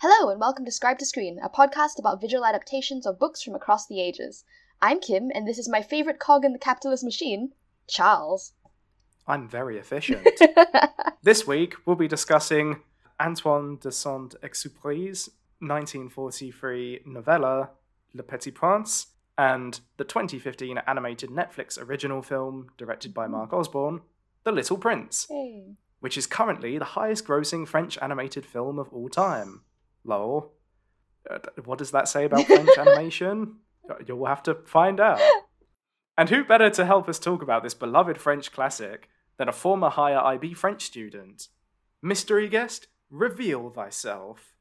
Hello, and welcome to Scribe to Screen, a podcast about visual adaptations of books from across the ages. I'm Kim, and this is my favorite cog in the capitalist machine, Charles. I'm very efficient. this week, we'll be discussing Antoine de Saint Exupéry's 1943 novella, Le Petit Prince, and the 2015 animated Netflix original film, directed by Mark Osborne, The Little Prince, hey. which is currently the highest grossing French animated film of all time. Lol. Uh, what does that say about French animation? You'll have to find out. And who better to help us talk about this beloved French classic than a former higher IB French student? Mystery guest, reveal thyself.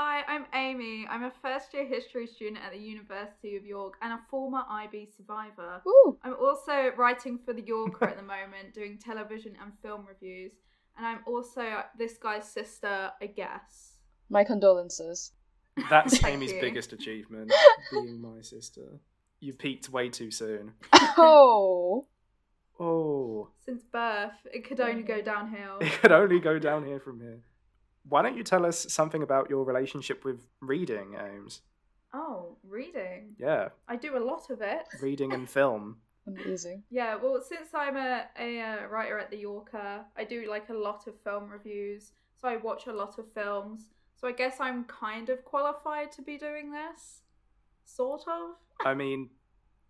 Hi, I'm Amy. I'm a first year history student at the University of York and a former IB survivor. Woo! I'm also writing for The Yorker at the moment, doing television and film reviews. And I'm also this guy's sister, I guess. My condolences. That's Amy's you. biggest achievement, being my sister. You peaked way too soon. Oh. Oh, Since birth, it could only go downhill. it could only go down here from here. Why don't you tell us something about your relationship with reading, Ames? Oh, reading. Yeah, I do a lot of it. reading and film. Amazing. Yeah, well, since I'm a, a uh, writer at The Yorker, I do like a lot of film reviews. So I watch a lot of films. So I guess I'm kind of qualified to be doing this. Sort of. I mean,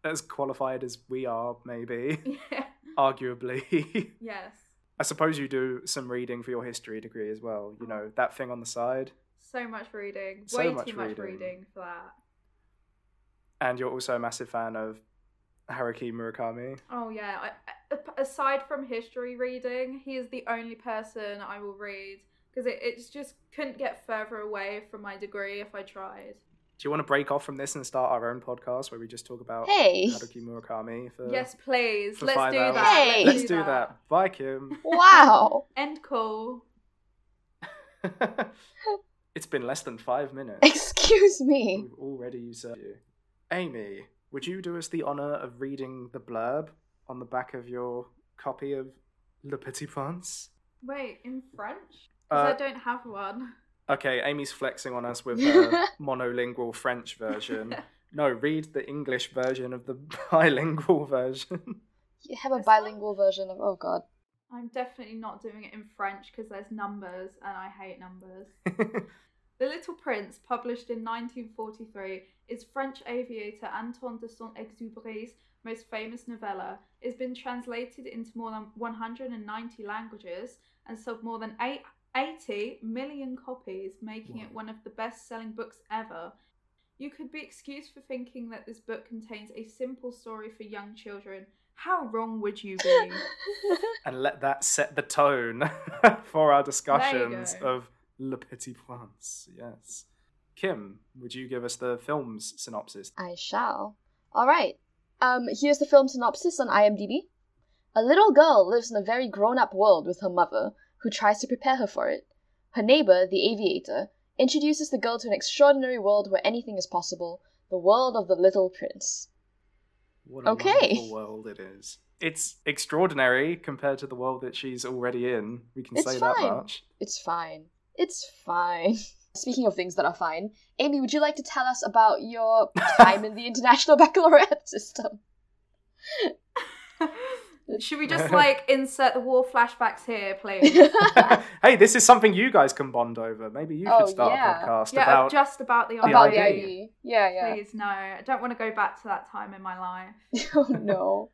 as qualified as we are, maybe, Yeah. arguably. Yes. I suppose you do some reading for your history degree as well. You know, that thing on the side. So much reading. So Way much too much reading. reading for that. And you're also a massive fan of Haruki Murakami. Oh, yeah. I, aside from history reading, he is the only person I will read because it, it's just couldn't get further away from my degree if I tried. Do you want to break off from this and start our own podcast where we just talk about Hey. Haruki Murakami for yes, please. for Let's five do hours? that. Hey. Let's do that. Bye, Kim. Wow. End call. it's been less than five minutes. Excuse me. We've already usurped you. Amy, would you do us the honor of reading the blurb on the back of your copy of Le Petit Prince? Wait, in French? Because Uh, I don't have one. Okay, Amy's flexing on us with her monolingual French version. No, read the English version of the bilingual version. You have a bilingual version of. Oh god. I'm definitely not doing it in French because there's numbers and I hate numbers. The Little Prince, published in 1943, is French aviator Antoine de Saint-Exupéry's most famous novella. It's been translated into more than 190 languages and sold more than eight, 80 million copies, making it one of the best-selling books ever. You could be excused for thinking that this book contains a simple story for young children. How wrong would you be? and let that set the tone for our discussions of Le Petit Prince. Yes. Kim, would you give us the film's synopsis? I shall. Alright. Um, here's the film synopsis on IMDb. A little girl lives in a very grown up world with her mother, who tries to prepare her for it. Her neighbor, the aviator, introduces the girl to an extraordinary world where anything is possible the world of the little prince. What a Okay. wonderful world it is. It's extraordinary compared to the world that she's already in. We can It's say fine. that much. It's fine. It's fine. Speaking of things that are fine, Amy, would you like to tell us about your time in the International Baccalaureate system? Should we just like insert the war flashbacks here, please? hey, this is something you guys can bond over. Maybe you should Oh, start yeah. a podcast yeah, about. just about the about the IB. ID. Yeah, yeah. Please, no. I don't want to go back to that time in my life. oh no.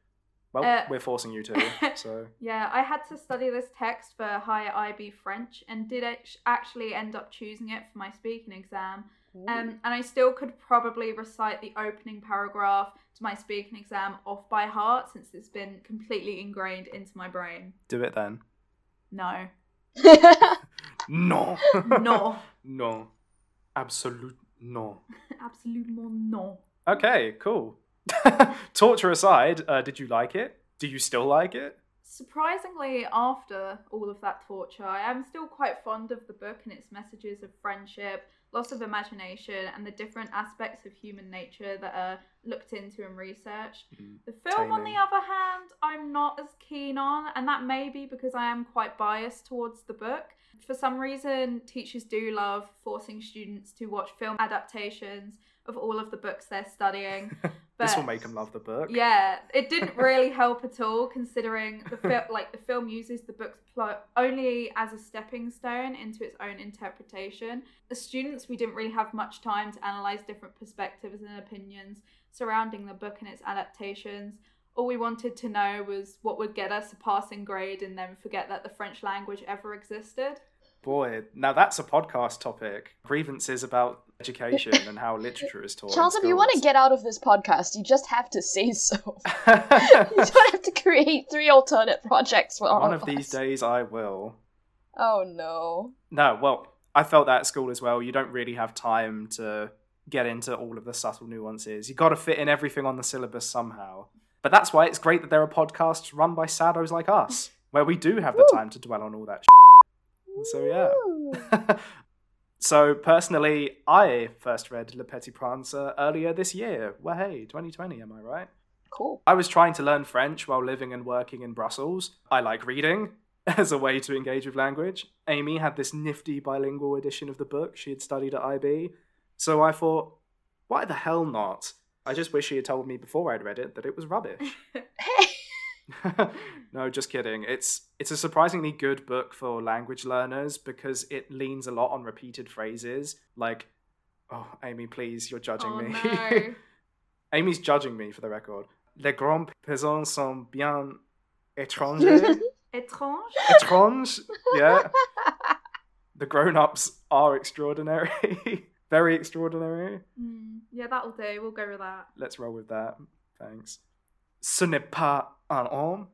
Well, Uh, we're forcing you to. So Yeah, I had to study this text for higher IB French and did actually end up choosing it for my speaking exam. Um, and I still could probably recite the opening paragraph to my speaking exam off by heart since it's been completely ingrained into my brain. do it then. No. No. No. no. Absolute no. Absolument no. Okay, cool. Torture aside, uh, did you like it? Do you still like it? Surprisingly, after all of that torture, I am still quite fond of the book and its messages of friendship, lots of imagination, and the different aspects of human nature that are looked into and researched. Mm. The film, on the other hand, I'm not as keen on, and that may be because I am quite biased towards the book. For some reason, teachers do love forcing students to watch film adaptations of all of the books they're studying. this will make them love the book. Yeah, it didn't really help at all, considering the fil- like the film uses the book's plot only as a stepping stone into its own interpretation. As students, we didn't really have much time to analyze different perspectives and opinions surrounding the book and its adaptations. All we wanted to know was what would get us a passing grade, and then forget that the French language ever existed. Boy, now that's a podcast topic. Grievances about education and how literature is taught. Charles, if you want to get out of this podcast, you just have to say so. you don't have to create three alternate projects for One of these us. days I will. Oh no. No, well, I felt that at school as well. You don't really have time to get into all of the subtle nuances. You got to fit in everything on the syllabus somehow. But that's why it's great that there are podcasts run by saddos like us, where we do have the Woo. time to dwell on all that. So, yeah. So personally, I first read Le Petit Prince uh, earlier this year. Well, hey, 2020, am I right? Cool. I was trying to learn French while living and working in Brussels. I like reading as a way to engage with language. Amy had this nifty bilingual edition of the book she had studied at IB. So I thought, why the hell not? I just wish she had told me before I'd read it that it was rubbish. Hey. no, just kidding. It's it's a surprisingly good book for language learners because it leans a lot on repeated phrases like oh Amy please you're judging oh me. no! Amy's judging me for the record. Les grands paysans sont bien étrangers. Étrange. Étrange, yeah. The grown-ups are extraordinary. Very extraordinary. Mm, yeah, that'll do. We'll go with that. Let's roll with that. Thanks. Ce n'est pas un homme,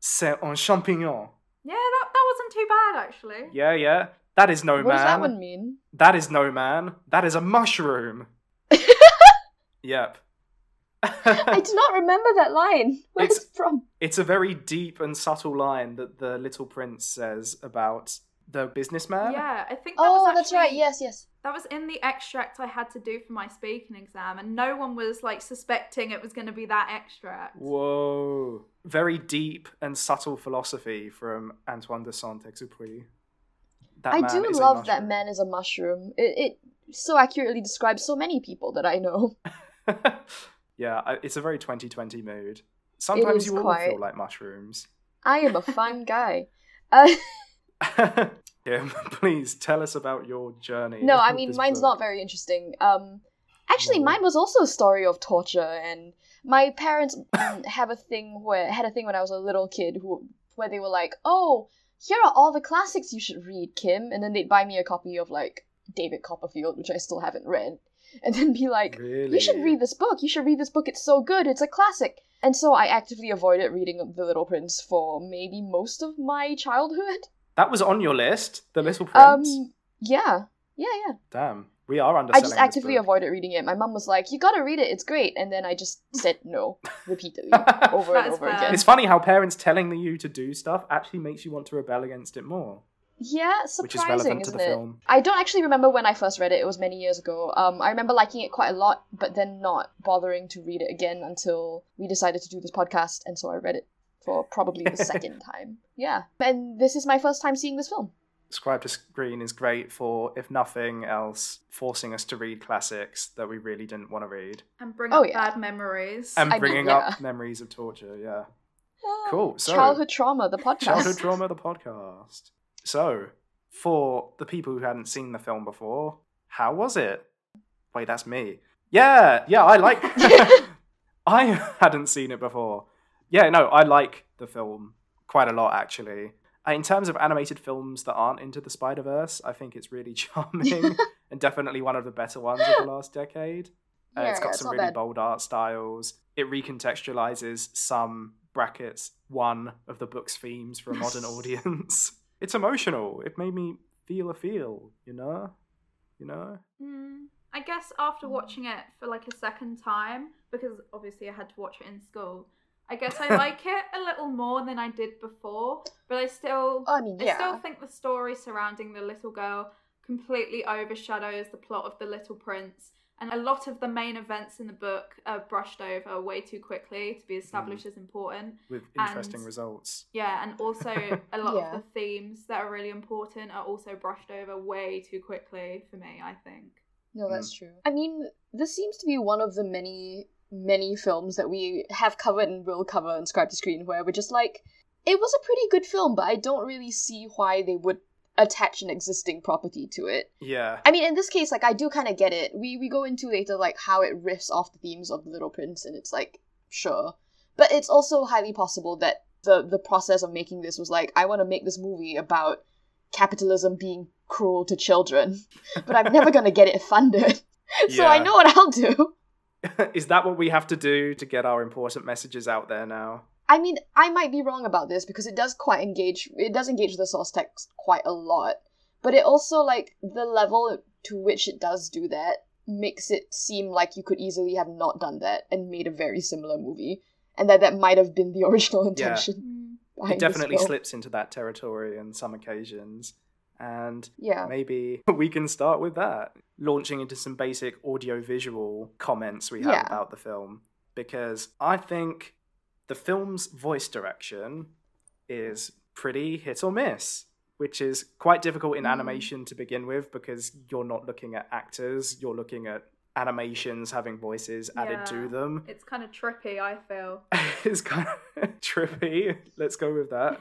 c'est un champignon. Yeah, that, that wasn't too bad actually. Yeah, yeah. That is no what man. What does that one mean? That is no man. That is a mushroom. yep. I do not remember that line. Where's It's- it from? it's a very deep and subtle line that the little prince says about the businessman. Yeah, I think that Oh, was that's right. Yes, yes. That was in the extract I had to do for my speaking exam, and no one was like suspecting it was going to be that extract. Whoa. Very deep and subtle philosophy from Antoine de Saint-Exupéry. That I do love that man is a mushroom. It, it so accurately describes so many people that I know. yeah, it's a very 2020 mood. Sometimes you all quite. feel like mushrooms. I am a fun guy. Uh, Kim, please tell us about your journey. no, I mean mine's book. not very interesting. Um, actually, mine was also a story of torture, and my parents have a thing where had a thing when I was a little kid who where they were like, "Oh, here are all the classics you should read, Kim," and then they'd buy me a copy of like David Copperfield, which I still haven't read, and then be like, really? You should read this book. You should read this book. It's so good. It's a classic. And so I actively avoided reading The Little Prince for maybe most of my childhood. That was on your list, The Little Prince. Um, yeah, yeah, yeah. Damn, we are I just actively avoided reading it. My mum was like, "You gotta read it. It's great." And then I just said no repeatedly over and over fair. again. It's funny how parents telling you to do stuff actually makes you want to rebel against it more, Yeah, which is surprising, relevant to isn't the it? film. I don't actually remember when I first read it. It was many years ago. Um, I remember liking it quite a lot, but then not bothering to read it again until we decided to do this podcast, and so I read it for probably the second time. Yeah, and this is my first time seeing this film. Scribe to Screen is great for, if nothing else, forcing us to read classics that we really didn't want to read And bring Oh, up yeah. bad memories. and I mean, bringing yeah. up memories of torture. Yeah, Cool, so- Childhood trauma, the podcast. Childhood Trauma, the podcast. So, for the people who hadn't seen the film before, how was it? Wait, that's me. Yeah, yeah, I like. I hadn't seen it before. Yeah, no, I like the film quite a lot actually. Uh, In terms of animated films that aren't into the Spider Verse, I think it's really charming and definitely one of the better ones of the last decade. Uh, Yeah, it's got it's some not really bad. bold art styles. It recontextualizes some brackets one of the book's themes for a modern audience. It's emotional. It made me feel a feel, you know? You know? Mm, I guess after watching it for like a second time, because obviously I had to watch it in school, I guess I like it a little more than I did before. But I still, I mean, I still think the story surrounding the little girl completely overshadows the plot of The Little Prince. And a lot of the main events in the book are brushed over way too quickly to be mm-hmm. established as important. with interesting And- results. Yeah, and also a lot Yeah. of the themes that are really important are also brushed over way too quickly for me, I think. No, that's mm. true. I mean, this seems to be one of the many, many films that we have covered and will cover in Scribe to Screen where we're just like, it was a pretty good film, but I don't really see why they would attach an existing property to it. Yeah. I mean, in this case, like, I do kind of get it. We we go into later, like, how it riffs off the themes of The Little Prince, and it's like, sure. But it's also highly possible that the, the process of making this was like, I want to make this movie about capitalism being cruel to children, but I'm never going to get it funded. so I know what I'll do. Is that what we have to do to get our important messages out there now? I mean, I might be wrong about this because it does quite engage. It does engage the source text quite a lot, but it also like the level to which it does do that makes it seem like you could easily have not done that and made a very similar movie, and that that might have been the original intention. Mm. behind It definitely slips into that territory on some occasions. And Yeah. maybe we can start with that. Launching into some basic audio-visual comments we have Yeah. about the film. Because I think the film's voice direction is pretty hit or miss, which is quite difficult in Mm. animation to begin with because you're not looking at actors, you're looking at animations having voices added to them. It's kind of trippy, I feel. it's kind of trippy. Let's go with that.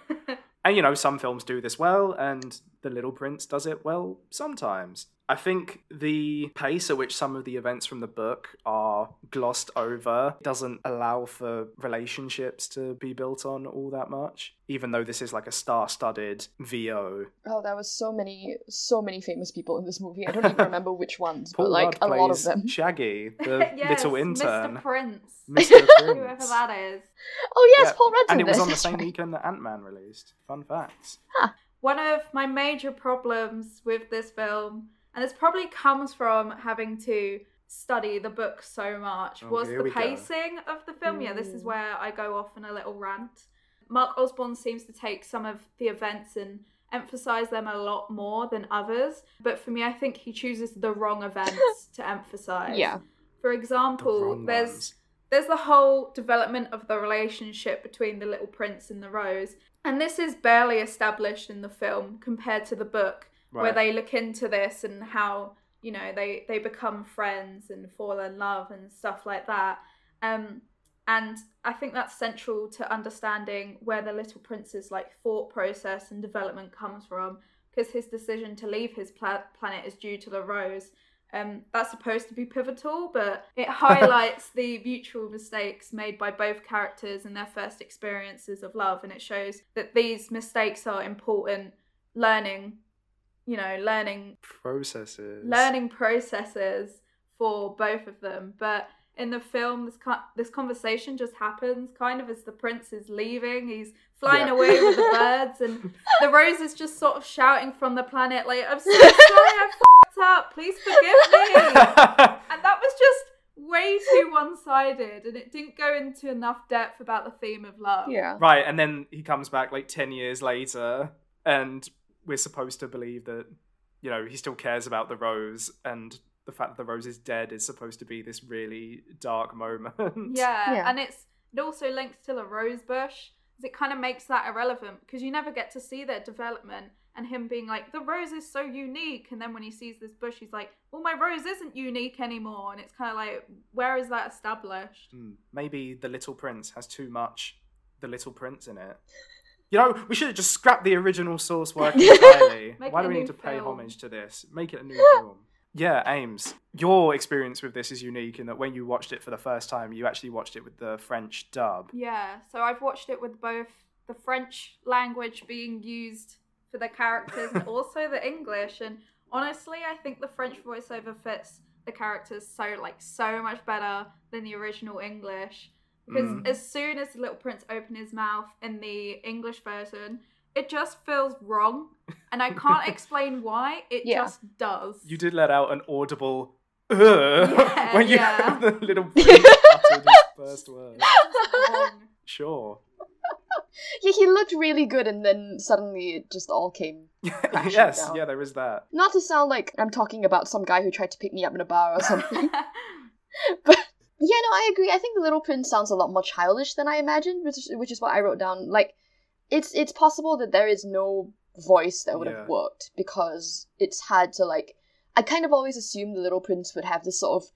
And you know, some films do this well, and The Little Prince does it well sometimes. I think the pace at which some of the events from the book are glossed over doesn't allow for relationships to be built on all that much, even though this is like a star studded VO. Oh, there was so many, so many famous people in this movie. I don't even remember which ones, Paul but like Rudd a lot of them. Shaggy, the yes, little intern. Mr. Prince. Mr. Whoever that is. Oh yes, Yeah, Paul Rudd's And in it was this, on the same weekend that Ant Man released. Fun facts. One of my major problems with this film, and this probably comes from having to study the book so much, Oh, was the we go. pacing of the film. Yeah, this is where I go off on a little rant. Mark Osborne seems to take some of the events and emphasize them a lot more than others. But for me, I think he chooses the wrong events to emphasize. Yeah. For example, wrong there's ones. There's the whole development of the relationship between the little prince and the rose and this is barely established in the film compared to the book where they look into this and how you know they they become friends and fall in love and stuff like that. Um and i think that's central to understanding where the little prince's like thought process and development comes from because his decision to leave his pla- planet is due to the rose um, that's supposed to be pivotal, but it highlights the mutual mistakes made by both characters in their first experiences of love, and it shows that these mistakes are important learning, you know, learning processes. learning processes for both of them. But in the film, this co- this conversation just happens kind of as the prince is leaving. He's flying Yeah. away with the birds, and the rose is just sort of shouting from the planet, like, "I'm so sorry, I fucked up. Please forgive me." and that was just way too one-sided, and it didn't go into enough depth about the theme of love. Yeah. right, and then he comes back like 10 years later, and we're supposed to believe that, you know, he still cares about the rose, and the fact that the rose is dead is supposed to be this really dark moment. Yeah, Yeah. and it's it also links to the rose bush. 'cause It kind of makes that irrelevant because you never get to see their development and him being like, the rose is so unique. And then when he sees this bush, he's like, well, my rose isn't unique anymore. And it's kind of like, where is that established? Hmm, Maybe The Little Prince has too much The Little Prince in it. You know, we should have just scrapped the original source work entirely. Why do we need new to pay homage to this? Make it a new film. Yeah, Ames, your experience with this is unique in that when you watched it for the first time, you actually watched it with the French dub. Yeah, so I've watched it with both the French language being used for the characters and also the English. And honestly, I think the French voiceover fits the characters so like so much better than the original English. Because Mm. as soon as the little prince opened his mouth in the English version, it just feels wrong. And I can't explain why, it Yeah. just does. You did let out an audible Ugh, Yeah, when you yeah. the little prince first word. Sure. Yeah, he looked really good, and then suddenly it just all came. yes, down. yeah, there is that. Not to sound like I'm talking about some guy who tried to pick me up in a bar or something. but yeah, no, I agree. I think the Little Prince sounds a lot more childish than I imagined, which is, which is what I wrote down. Like, it's it's possible that there is no voice that would Yeah. have worked because it's hard to like. I kind of always assumed the Little Prince would have this sort of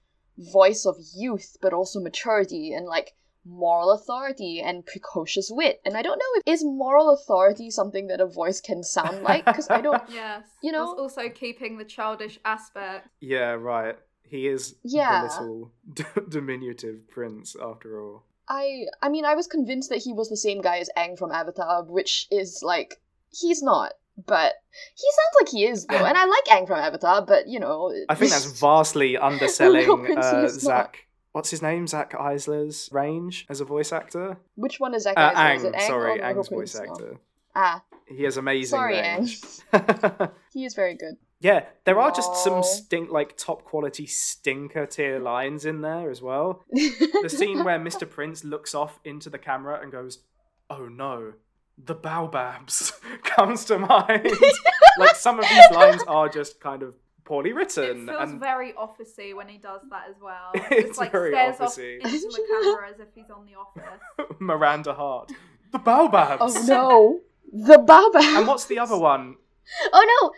voice of youth, but also maturity and like moral authority and precocious wit. And I don't know if is moral authority something that a voice can sound like because I don't. yes. You know- Whilst also keeping the childish aspect. Yeah, right. He is Yeah. the little d- diminutive prince, after all. I I mean I was convinced that he was the same guy as Aang from Avatar, which is like he's not, but he sounds like he is though, and I like Aang from Avatar, but you know I think that's vastly underselling uh, is not. Zach. What's his name? Zach Eisler's range as a voice actor. which one is that Uh, guy? is it Aang, Aang sorry, Aang's voice actor. Ah, He has amazing sorry, range. he is very good. Yeah, there are just some stink, like top quality stinker tier lines in there as well. The scene where Mr. Prince looks off into the camera and goes, "Oh no, the baobabs," comes to mind. like some of these lines are just kind of poorly written. It feels and very officey when he does that as well. It's Just like very stares officey. off into the camera as if he's on the office. Miranda Hart. The baobabs. oh no, the Baba. And what's the other one? oh no.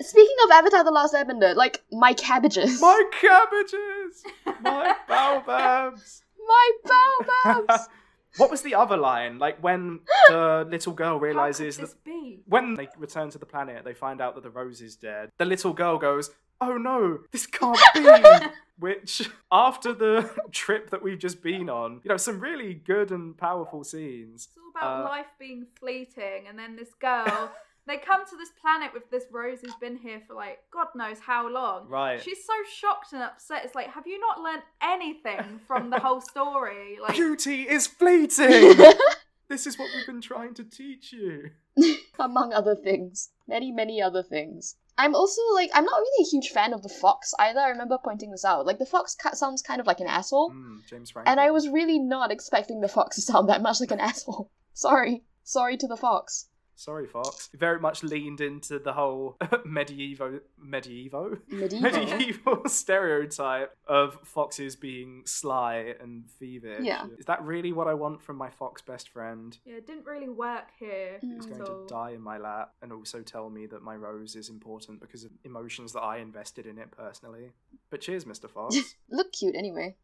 Speaking of Avatar: The Last Airbender, like my cabbages, My cabbages. My baobabs. my baobabs. what was the other line? Like when the little girl How could realizes this that be? when they return to the planet, they find out that the rose is dead. The little girl goes, "Oh no, this can't be." Which, after the trip that we've just been on, you know, some really good and powerful scenes. It's all about Uh, life being fleeting, and then this girl. They come to this planet with this rose who's been here for like God knows how long. Right. She's so shocked and upset. It's like, have you not learned anything from the whole story? Like, Beauty is fleeting. this is what we've been trying to teach you. among other things. Many, many other things. I'm also like, I'm not really a huge fan of the fox either. I remember pointing this out. Like, the fox ca- sounds kind of like an asshole, Mm, James Franco. and I was really not expecting the fox to sound that much like an asshole. Sorry. Sorry to the fox. Sorry, Fox. Very much leaned into the whole medieval, medieval, Medieval. medieval stereotype of foxes being sly and thievish. Yeah. Is that really what I want from my fox best friend? yeah, it didn't really work here. Who's Mm. going at to die in my lap and also tell me that my rose is important because of emotions that I invested in it personally. But cheers, Mr. Fox. Look cute anyway.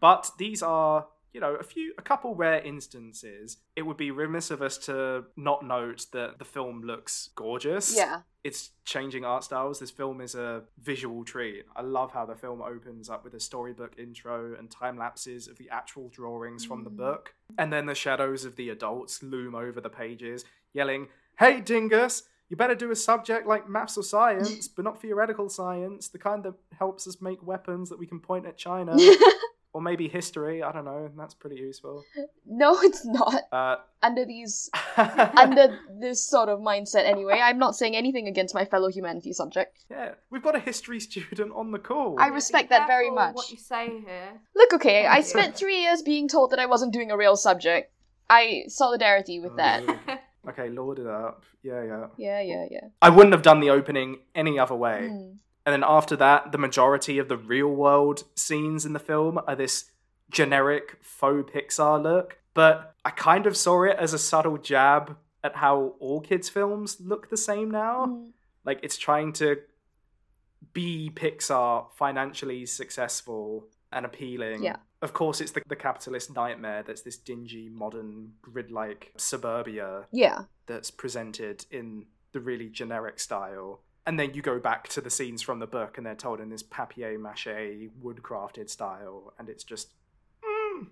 but these are you know a few a couple rare instances it would be remiss of us to not note that the film looks gorgeous Yeah. it's changing art styles this film is a visual treat i love how the film opens up with a storybook intro and time lapses of the actual drawings from the Mm. book and then the shadows of the adults loom over the pages yelling hey dingus you better do a subject like maths or science, but not theoretical science, the kind that helps us make weapons that we can point at China. or maybe history, I don't know, that's pretty useful. no, it's not. Uh, Under these, under this sort of mindset anyway. I'm not saying anything against my fellow humanity subject. yeah, we've got a history student on the call. I Be respect that very much. What you say here? Look, okay, I spent three years being told that I wasn't doing a real subject. I solidarity with that. Oh, okay, lord it up. Yeah, yeah. Yeah, yeah, yeah. I wouldn't have done the opening any other way. Hmm. And then after that, the majority of the real world scenes in the film are this generic faux Pixar look. But I kind of saw it as a subtle jab at how all kids' films look the same now. Hmm. Like it's trying to be Pixar financially successful and appealing. Yeah. Of course, it's the, the capitalist nightmare that's this dingy, modern, grid like suburbia Yeah. that's presented in the really generic style. And then you go back to the scenes from the book and they're told in this papier mache, woodcrafted style. And it's just, mm,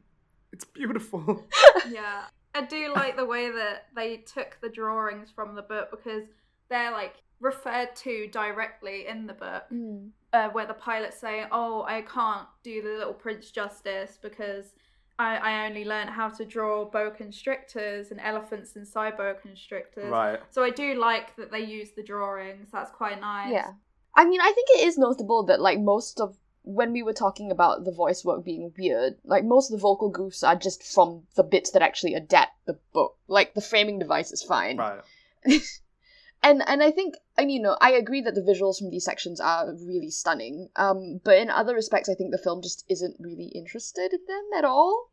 it's beautiful. yeah, I do like the way that they took the drawings from the book because they're like referred to directly in the book. Hmm. uh, where the pilot's saying, "Oh, I can't do the Little Prince justice because I, I only learned how to draw boa constrictors and elephants inside boa constrictors." right. So I do like that they use the drawings. That's quite nice. Yeah. I mean, I think it is notable that like most of when we were talking about the voice work being weird, like most of the vocal goofs are just from the bits that actually adapt the book. Like the framing device is fine. Right. and and I think I mean, you know, I agree that the visuals from these sections are really stunning. Um, but in other respects, I think the film just isn't really interested in them at all,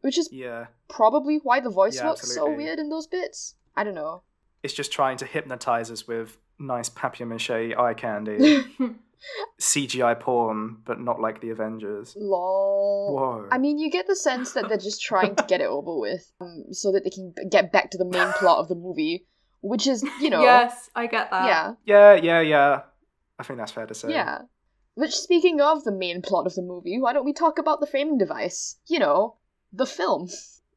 which is Yeah. probably why the voice Yeah, works so weird in those bits. I don't know. It's just trying to hypnotize us with nice papier-mâché eye candy, CGI porn, but not like the Avengers. Lol. Whoa. I mean, you get the sense that they're just trying to get it over with, um, so that they can get back to the main plot of the movie, which is, you know, yes, I get that. yeah, yeah, yeah, yeah. I think that's fair to say. yeah. Which, speaking of the main plot of the movie, why don't we talk about the framing device? You know, the film.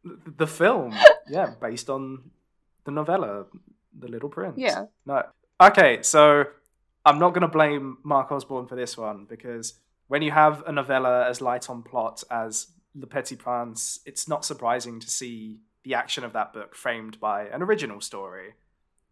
The film, yeah, based on the novella, The Little Prince. Yeah. No. Okay, so I'm not going to blame Mark Osborne for this one because when you have a novella as light on plot as Le Petit Prince, it's not surprising to see the action of that book framed by an original story.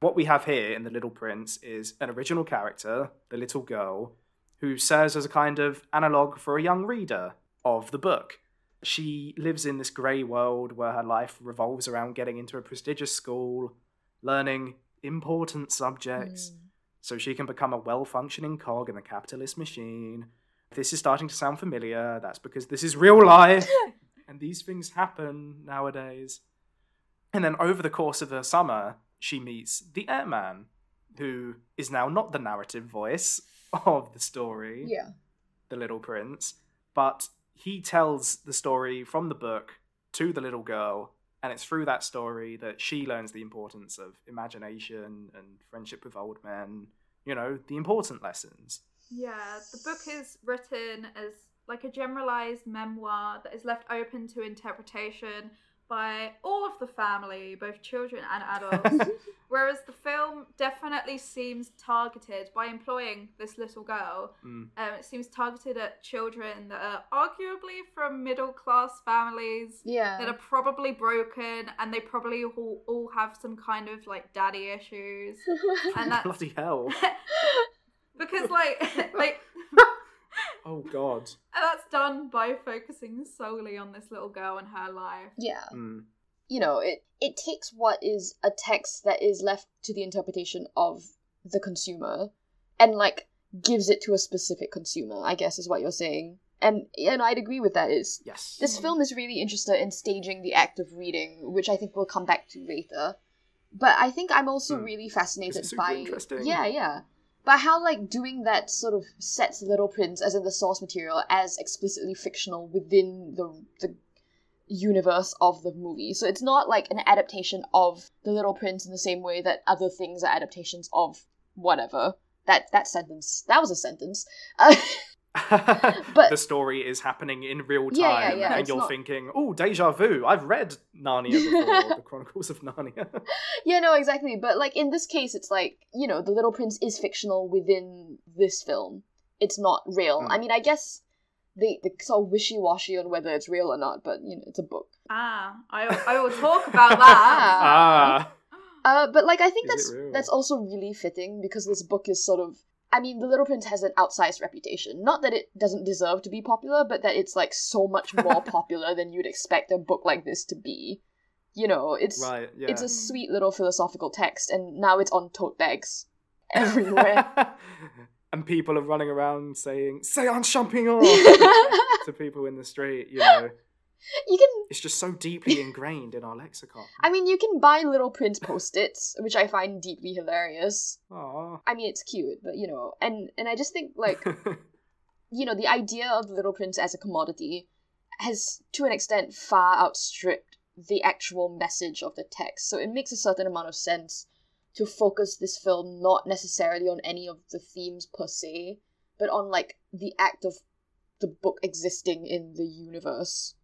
What we have here in The Little Prince is an original character, the little girl, who serves as a kind of analogue for a young reader of the book. She lives in this grey world where her life revolves around getting into a prestigious school, learning important subjects, hmm. so she can become a well functioning cog in the capitalist machine. This is starting to sound familiar, that's because this is real life, and these things happen nowadays. And then over the course of the summer, she meets the Airman, who is now not the narrative voice of the story Yeah. the little prince, but he tells the story from the book to the little girl, and it's through that story that she learns the importance of imagination and friendship with old men, you know, the important lessons. Yeah, the book is written as like a generalized memoir that is left open to interpretation by all of the family, both children and adults. Whereas the film definitely seems targeted by employing this little girl. Mm. Um, it seems targeted at children that are arguably from middle class families Yeah. that are probably broken and they probably all, all have some kind of like daddy issues. And that's Bloody hell. because like like Oh, God. And that's done by focusing solely on this little girl and her life. yeah. Mm. you know, it it takes what is a text that is left to the interpretation of the consumer and like gives it to a specific consumer, I guess is what you're saying. And and I'd agree with that is Yes. this Mm. film is really interested in staging the act of reading, which I think we'll come back to later. But I think I'm also Hmm. really fascinated super by interesting. Yeah, yeah. By how like doing that sort of sets Little Prince as in the source material as explicitly fictional within the the universe of the movie. So it's not like an adaptation of The Little Prince in the same way that other things are adaptations of whatever. That that sentence. That was a sentence. Uh, But- the story is happening in real time, Yeah, yeah, yeah, and it's you're not- thinking, "Oh, deja vu! I've read Narnia before, the Chronicles of Narnia." yeah, no, exactly. But like in this case, it's like you know, the Little Prince is fictional within this film. It's not real. Hmm. I mean, I guess they they sort of wishy washy on whether it's real or not. But you know, it's a book. Ah, I, I will talk about that. ah, Uh, but like I think Is that's that's also really fitting because this book is sort of. I mean, The Little Prince has an outsized reputation. Not that it doesn't deserve to be popular, but that it's like so much more popular than you'd expect a book like this to be. You know, it's right, yeah. it's a sweet little philosophical text, and now it's on tote bags everywhere. and people are running around saying "C'est un champignon" to people in the street. You know, you can it's just so deeply ingrained in our lexicon. I mean, you can buy Little Prince post-its, which I find deeply hilarious. Aww. I mean, it's cute, but you know, and and I just think like you know the idea of the Little Prince as a commodity has, to an extent, far outstripped the actual message of the text. So it makes a certain amount of sense to focus this film not necessarily on any of the themes per se, but on like the act of the book existing in the universe.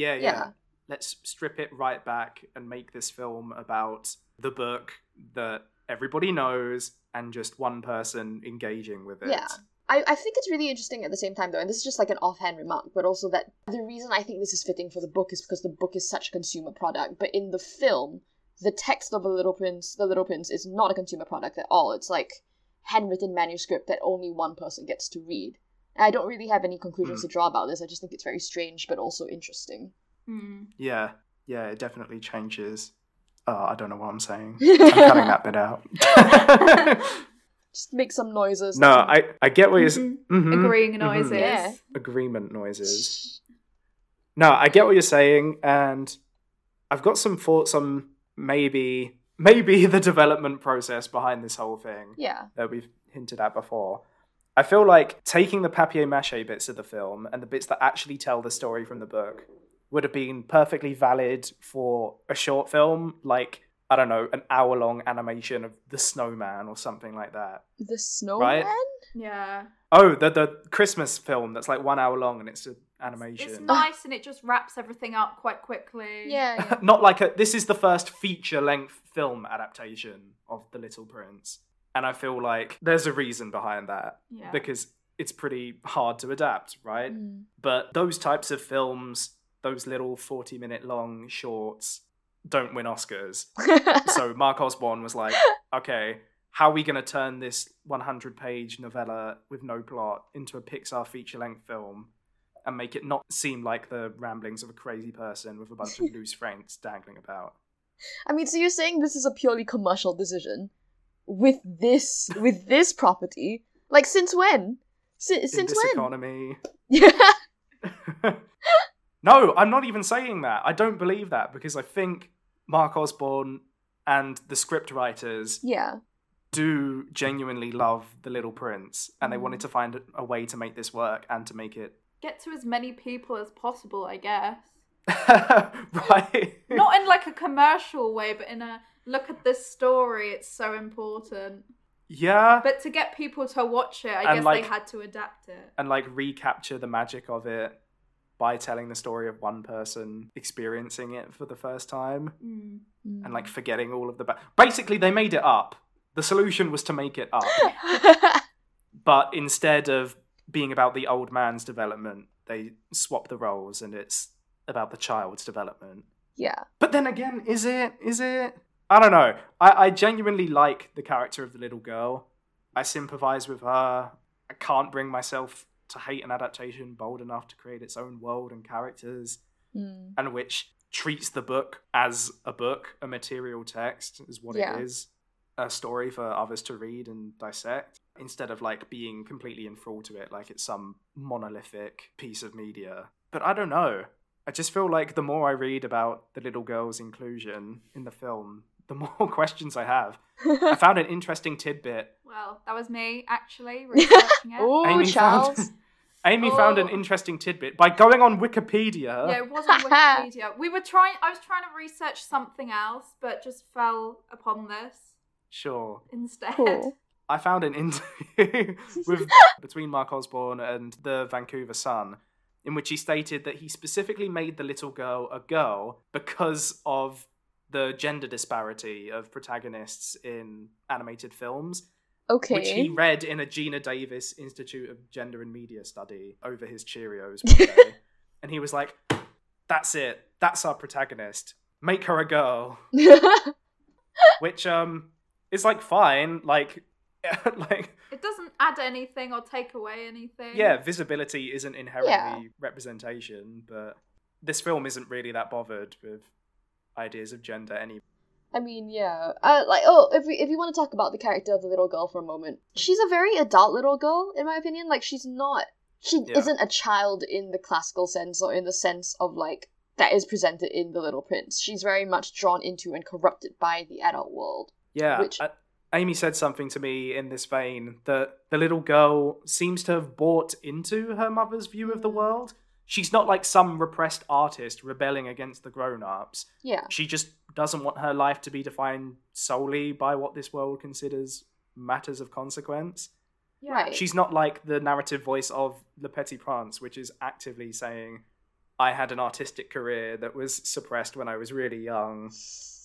Yeah, yeah, Yeah. Let's strip it right back and make this film about the book that everybody knows and just one person engaging with it. Yeah. I, I think it's really interesting at the same time though, and this is just like an offhand remark, but also that the reason I think this is fitting for the book is because the book is such a consumer product. But in the film, the text of the Little Prince, the Little Prince, is not a consumer product at all. It's like handwritten manuscript that only one person gets to read. I don't really have any conclusions Mm. to draw about this. I just think it's very strange, but also interesting. Hmm. Yeah, yeah, it definitely changes. Oh, I don't know what I'm saying. I'm cutting that bit out. Just make some noises. no, I, I get what you're Mhm. mm Agreeing noises. Yeah. Agreement noises. No, I get what you're saying, and I've got some thoughts on maybe maybe the development process behind this whole thing Yeah. that we've hinted at before. I feel like taking the papier mache bits of the film and the bits that actually tell the story from the book would have been perfectly valid for a short film, like I don't know, an hour long animation of the snowman or something like that. The snowman? Yeah. Oh, the the Christmas film that's like one hour long and it's an animation. It's nice and it just wraps everything up quite quickly. Yeah. yeah. Not like a. This is the first feature length film adaptation of The Little Prince, and I feel like there's a reason behind that Yeah. because it's pretty hard to adapt, right? Mm. But those types of films, those little forty minute long shorts, don't win Oscars. so Mark Osborne was like, okay, how are we going to turn this 100 page novella with no plot into a Pixar feature length film and make it not seem like the ramblings of a crazy person with a bunch of loose friends dangling about? I mean, so you're saying this is a purely commercial decision with this with this property? Like since when? Si- In since this when? economy. Yeah. no, I'm not even saying that. I don't believe that because I think Mark Osborne and the script writers yeah. do genuinely love The Little Prince and they Mm. wanted to find a- a way to make this work and to make it Get to as many people as possible, I guess. right. Not in like a commercial way, but in a look at this story, it's so important. yeah, But to get people to watch it, I And, guess like- they had to adapt it. and like recapture the magic of it by telling the story of one person experiencing it for the first time Mm. and like forgetting all of the ba- basically they made it up. The solution was to make it up, but instead of being about the old man's development, they swap the roles and it's about the child's development. yeah. But then again, is it? Is it? I don't know. I, I genuinely like the character of the little girl. I sympathize with her. I can't bring myself to hate an adaptation bold enough to create its own world and characters, Mm. and which treats the book as a book, a material text, is what Yeah. it is. A story for others to read and dissect, instead of like being completely enthralled to it, like it's some monolithic piece of media. But I don't know. I just feel like the more I read about the little girl's inclusion in the film, the more questions I have. I found an interesting tidbit. Well, that was me actually researching it. Ooh, Amy Charles. found Amy found an interesting tidbit by going on Wikipedia. Yeah, it was on Wikipedia. We were trying. I was trying to research something else, but just fell upon this Sure. instead. Cool. I found an interview with between Mark Osborne and the Vancouver Sun, in which he stated that he specifically made the little girl a girl because of the gender disparity of protagonists in animated films, Okay. which he read in a Geena Davis Institute of Gender and Media study over his Cheerios one day, and he was like, "That's it. That's our protagonist. Make her a girl." Which um is like fine, like like It doesn't add anything or take away anything. yeah, visibility isn't inherently Yeah. representation, but this film isn't really that bothered with ideas of gender anyway. I mean, yeah. Uh, like, oh, if we if you want to talk about the character of the little girl for a moment, she's a very adult little girl, in my opinion. Like, she's not. She Yeah. isn't a child in the classical sense or in the sense of like that is presented in The Little Prince. She's very much drawn into and corrupted by the adult world. Yeah, Which- uh, Amy said something to me in this vein that the little girl seems to have bought into her mother's view of the mm. world. She's not like some repressed artist rebelling against the grown-ups. Yeah. She just doesn't want her life to be defined solely by what this world considers matters of consequence. Yeah. Right. She's not like the narrative voice of Le Petit Prince, which is actively saying, I had an artistic career that was suppressed when I was really young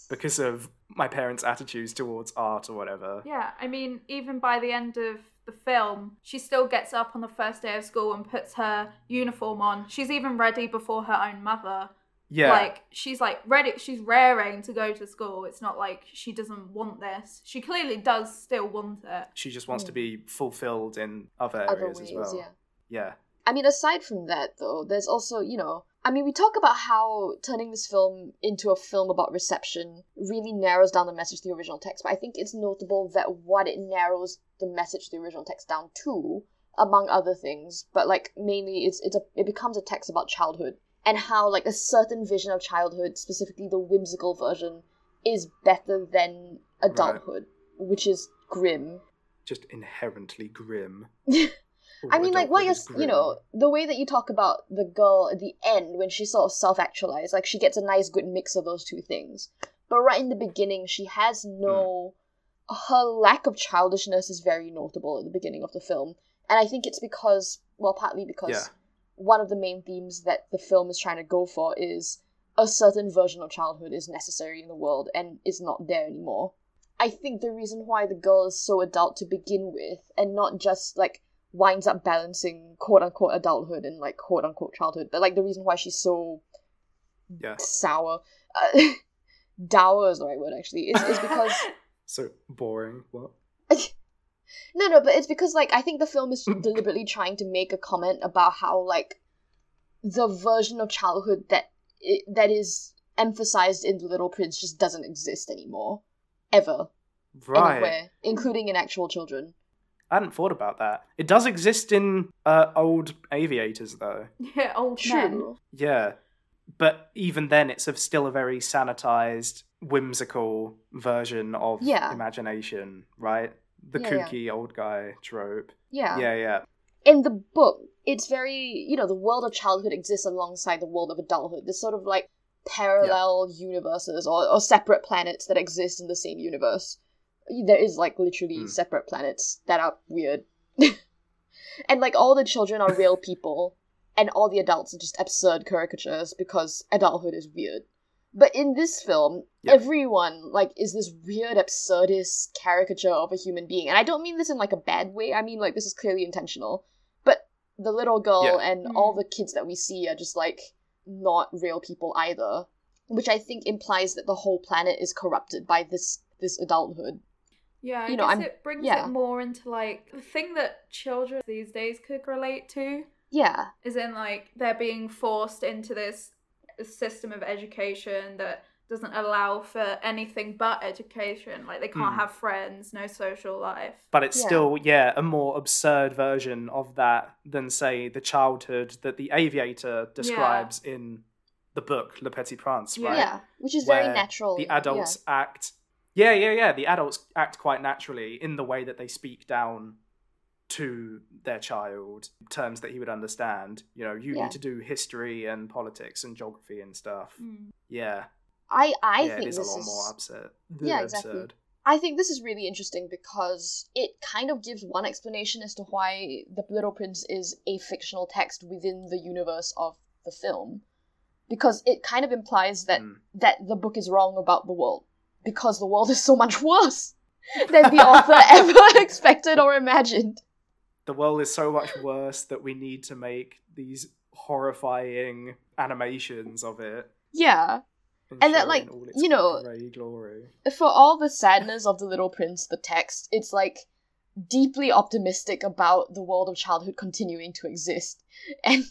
because of my parents' attitudes towards art or whatever. Yeah, I mean, even by the end of the film, she still gets up on the first day of school and puts her uniform on. She's even ready before her own mother. Yeah. Like, she's like ready, she's raring to go to school. It's not like she doesn't want this. She clearly does still want it. she just wants to Mm. be fulfilled in other Other areas ways, as well. yeah. Yeah. I mean, aside from that, though, there's also, you know, I mean, we talk about how turning this film into a film about reception really narrows down the message to the original text, but I think it's notable that what it narrows the message of the original text down to, among other things, but like mainly it's it's a it becomes a text about childhood and how like a certain vision of childhood, specifically the whimsical version, is better than adulthood, which is grim. Just inherently grim. I mean, like what you're, you know, the way that you talk about the girl at the end when she sort of self-actualized, like she gets a nice, good mix of those two things. But right in the beginning, she has no. Her lack of childishness is very notable at the beginning of the film, and I think it's because, well, partly because Yeah. one of the main themes that the film is trying to go for is a certain version of childhood is necessary in the world and is not there anymore. I think the reason why the girl is so adult to begin with, and not just like winds up balancing quote unquote adulthood and like quote unquote childhood, but like the reason why she's so Yeah. sour, uh, dour is the right word actually, is, is because So boring. What? no, no, but it's because like I think the film is deliberately trying to make a comment about how like the version of childhood that i that is emphasized in The Little Prince just doesn't exist anymore, ever Right. anywhere, including in actual children. I hadn't thought about that. It does exist in uh, old aviators, though. Yeah, old men. Yeah. But even then, it's a, still a very sanitized, whimsical version of Yeah. imagination, right? The Yeah, yeah. kooky old guy trope. Yeah. Yeah, yeah. In the book, it's very you know the world of childhood exists alongside the world of adulthood. There's sort of like parallel universes or, or separate planets that exist in the same universe. There is like literally Hmm. separate planets that are weird. and like all the children are real people and all the adults are just absurd caricatures because adulthood is weird. But in this film, Yeah. everyone like is this weird absurdist caricature of a human being. And I don't mean this in like a bad way. I mean like this is clearly intentional. But the little girl Yeah. and Mm. all the kids that we see are just like not real people either. Which I think implies that the whole planet is corrupted by this this adulthood. Yeah, I You know, guess I'm- it brings yeah. it more into like the thing that children these days could relate to Yeah. is in like they're being forced into this system of education that doesn't allow for anything but education. Like they can't Hmm. have friends, no social life. But it's Yeah. still, yeah, a more absurd version of that than, say, the childhood that the aviator describes in the book Le Petit Prince, right? Yeah. Which is very natural. The yeah. adults act. Yeah, yeah, yeah. The adults act quite naturally in the way that they speak down to their child terms that he would understand. You know, you Yeah. need to do history and politics and geography and stuff. Mm. Yeah, I I yeah, think it is this a lot is more absurd. Yeah, exactly. absurd. I think this is really interesting because it kind of gives one explanation as to why The Little Prince is a fictional text within the universe of the film. Because it kind of implies that Mm. that the book is wrong about the world. Because the world is so much worse than the author ever expected or imagined. the world is so much worse that we need to make these horrifying animations of it. Yeah. And that, like, you know- glory. For all the sadness of The Little Prince, the text, it's like deeply optimistic about the world of childhood continuing to exist. And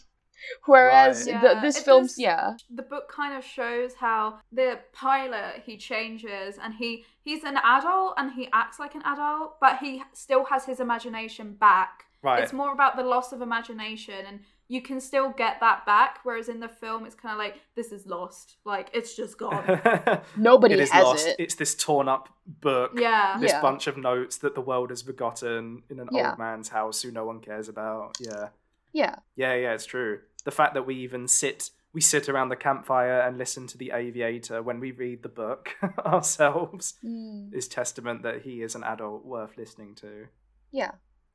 whereas Right. the, Yeah, this it film's does- yeah. the book kind of shows how the pilot he changes and he he's an adult and he acts like an adult but he still has his imagination back Right. it's more about the loss of imagination and you can still get that back whereas in the film it's kind of like this is lost like it's just gone Nobody it is has lost. it. It's this torn up book. yeah This Yeah. bunch of notes that the world has forgotten in an Yeah. old man's house who no one cares about. Yeah. Yeah. Yeah, yeah, it's true. The fact that we even sit we sit around the campfire and listen to the aviator when we read the book ourselves Mm, is testament that he is an adult worth listening to yeah.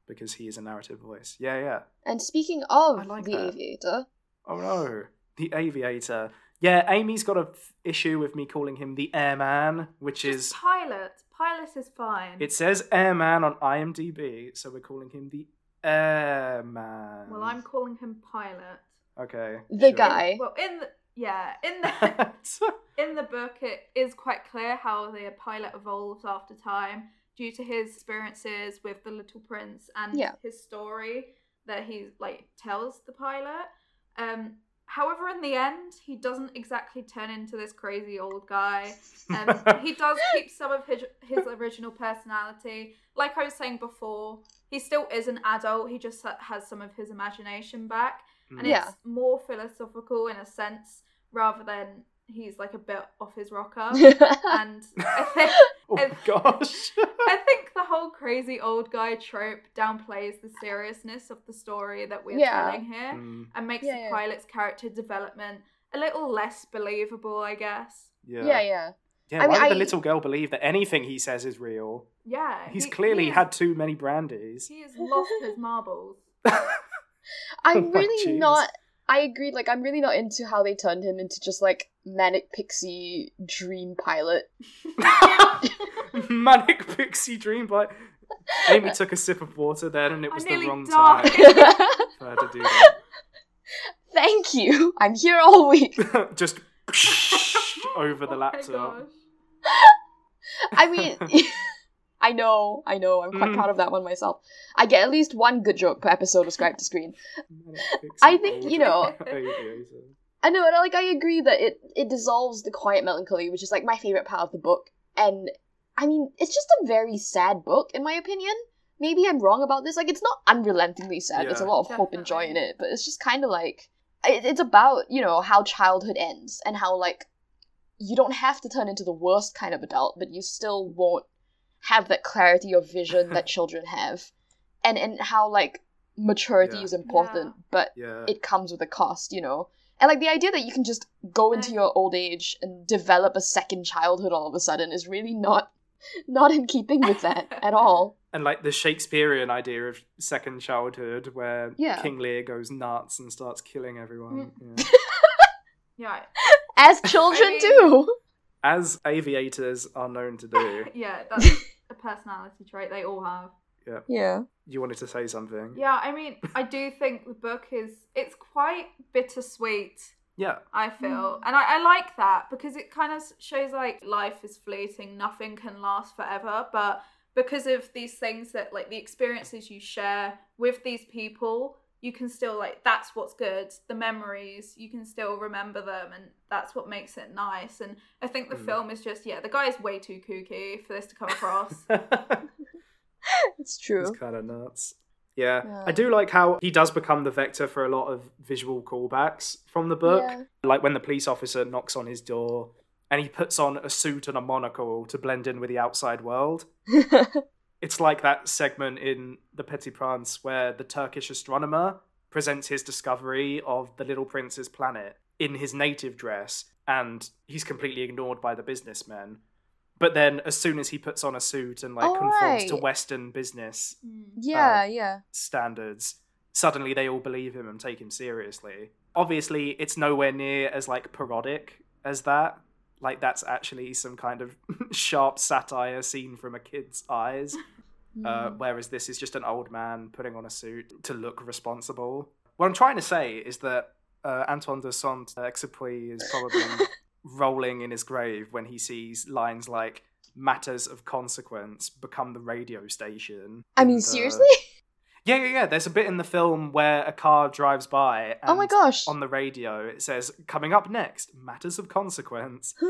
because he is a narrative voice. Yeah, yeah. And speaking of like the that. aviator, Oh no, the aviator. Yeah, Amy's got a f- issue with me calling him the airman, which just is pilot pilot is fine it says airman on IMDb, so we're calling him the airman. well i'm calling him pilot okay. the sure. guy. well in the yeah in the in the book it is quite clear how the pilot evolves after time due to his experiences with the little prince and Yeah. his story that he like tells the pilot. Um, however, in the end, he doesn't exactly turn into this crazy old guy. Um, he does keep some of his his original personality. Like I was saying before, he still is an adult. He just has some of his imagination back, and Yeah. it's more philosophical in a sense rather than he's like a bit off his rocker. and I think Oh my gosh. I think the whole crazy old guy trope downplays the seriousness of the story that we're Yeah. telling here Mm, and makes Yeah, the yeah. pilot's character development a little less believable, I guess. yeah. yeah, yeah. Yeah, I why mean, would the I- little girl believe that anything he says is real? Yeah. He's he- clearly he is- had too many brandies. He has lost his marbles. I'm Oh really jeez. not. I agree. Like, I'm really not into how they turned him into just like manic pixie dream pilot. Manic pixie dream pilot. Amy took a sip of water then and it was the wrong died. time for her to do that. Thank you. I'm here all week. Just over the Oh my laptop. gosh. I mean, I know, I know. I'm quite Mm. proud of that one myself. I get at least one good joke per episode ascribed to screen. I think, you know- I know, and like I agree that it it dissolves the quiet melancholy, which is like my favorite part of the book. And I mean, it's just a very sad book, in my opinion. Maybe I'm wrong about this. Like, it's not unrelentingly sad. There's a lot of hope and joy in it, but it's just kind of like it, it's about you know how childhood ends and how like you don't have to turn into the worst kind of adult, but you still won't have that clarity of vision that children have, and and how like maturity Yeah. is important, but Yeah. it comes with a cost, you know. And like the idea that you can just go into your old age and develop a second childhood all of a sudden is really not not in keeping with that at all. and like the Shakespearean idea of second childhood where Yeah. King Lear goes nuts and starts killing everyone. Mm. Yeah. Yeah. As children mean- do. As aviators are known to do. Yeah, that's a personality trait they all have. Yeah. Yeah. You wanted to say something? Yeah, I mean, I do think the book is it's quite bittersweet. Yeah. I hmm. feel, and I, I like that because it kind of shows like life is fleeting, nothing can last forever. But because of these things that like the experiences you share with these people, you can still like that's what's good. The memories you can still remember them, and that's what makes it nice. And I think the Mm. film is just yeah, the guy is way too kooky for this to come across. It's true. It's kind of nuts. Yeah. Yeah. I do like how he does become the vector for a lot of visual callbacks from the book. Yeah. Like when the police officer knocks on his door and he puts on a suit and a monocle to blend in with the outside world. It's like that segment in The Petit Prince where the Turkish astronomer presents his discovery of the Little Prince's planet in his native dress, and he's completely ignored by the businessmen. But then, as soon as he puts on a suit and like Oh, conforms to. Western business Mm. yeah, yeah. standards, suddenly they all believe him and take him seriously. Obviously, it's nowhere near as like parodic as that. Like that's actually some kind of sharp satire seen from a kid's eyes. Uh, Mm. whereas this is just an old man putting on a suit to look responsible. What I'm trying to say is that uh, Antoine de Saint-Exupéry is probably rolling in his grave when he sees lines like "matters of consequence become the radio station." I mean, uh, seriously? Yeah, yeah, yeah. There's a bit in the film where a car drives by. And oh my gosh. On the radio, it says, "Coming up next, matters of consequence."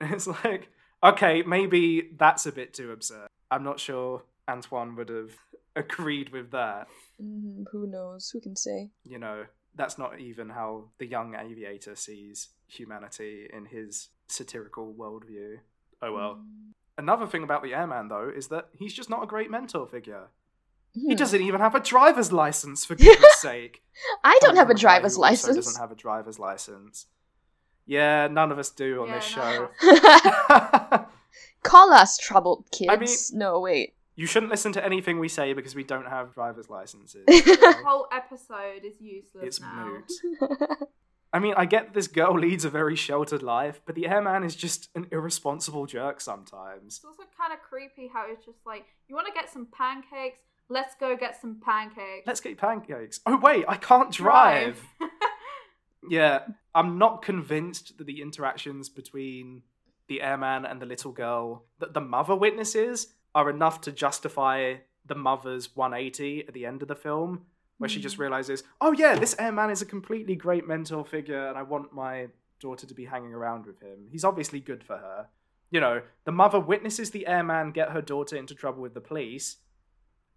It's like, okay, maybe that's a bit too absurd. I'm not sure Antoine would have agreed with that. Mhm, Who knows? Who can say? You know, that's not even how the young aviator sees humanity in his satirical worldview. Oh well. Mm. Another thing about the airman, though, is that he's just not a great mentor figure. He doesn't even have a driver's license, for goodness sake. I don't have a from guy driver's also license. Doesn't have a driver's license. Yeah, none of us do on Yeah, this show. Call us troubled kids. I mean- no, wait. you shouldn't listen to anything we say because we don't have driver's licenses. The whole episode is useless it's now. moot. I mean, I get this girl leads a very sheltered life, but the airman is just an irresponsible jerk sometimes. It's also kind of creepy how it's just like, you want to get some pancakes? Let's go get some pancakes. Let's get pancakes. Oh wait, I can't drive. Yeah, I'm not convinced that the interactions between the airman and the little girl that the mother witnesses are enough to justify the mother's 180 at the end of the film. where she just Mm. realizes, oh yeah, this airman is a completely great mentor figure, and I want my daughter to be hanging around with him. He's obviously good for her. You know, the mother witnesses the airman get her daughter into trouble with the police,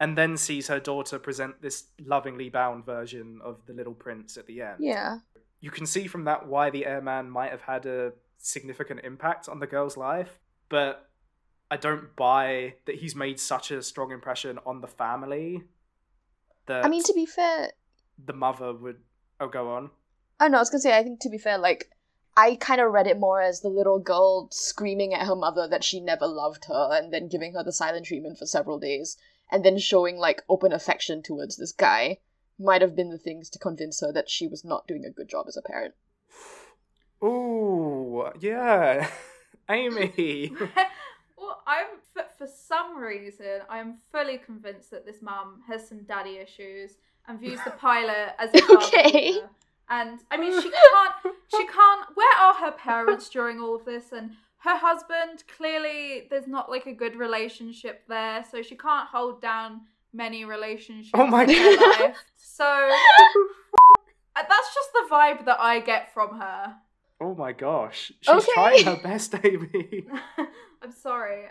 and then sees her daughter present this lovingly bound version of the little prince at the end. Yeah. You can see from that why the airman might have had a significant impact on the girl's life, but I don't buy that he's made such a strong impression on the family that I mean, to be fair, the mother would. Oh, go on. oh don't. I was gonna say. I think to be fair, like I kind of read it more as the little girl screaming at her mother that she never loved her, and then giving her the silent treatment for several days, and then showing like open affection towards this guy. Might have been the things to convince her that she was not doing a good job as a parent. Ooh, yeah, Amy. well, I'm for, for some reason I'm fully convinced that this mum has some daddy issues and views the pilot as a Okay. figure. And I mean, she can't. She can't. Where are her parents during all of this? And her husband clearly there's not like a good relationship there, so she can't hold down many relationships. Oh my in her God. life. So uh, that's just the vibe that I get from her. Oh my gosh, she's Okay. trying her best, Amy. I'm sorry.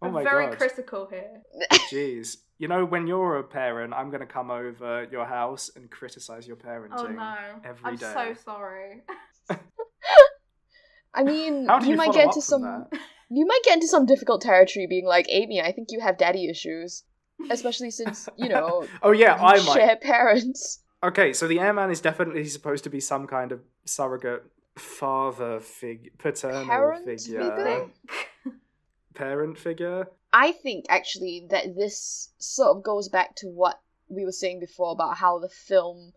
Oh I'm my very god. critical here. Jeez. You know, when you're a parent, I'm going to come over your house and criticize your parenting. Oh no. every I'm day. so sorry. I mean, do you, might get into some. You might get into some difficult territory, being like, Amy, I think you have daddy issues, especially since you know Oh yeah, you I might. share parents. Okay, so the airman is definitely supposed to be some kind of surrogate father fig, paternal Parent figure, figure? parent figure. I think actually that this sort of goes back to what we were saying before about how the film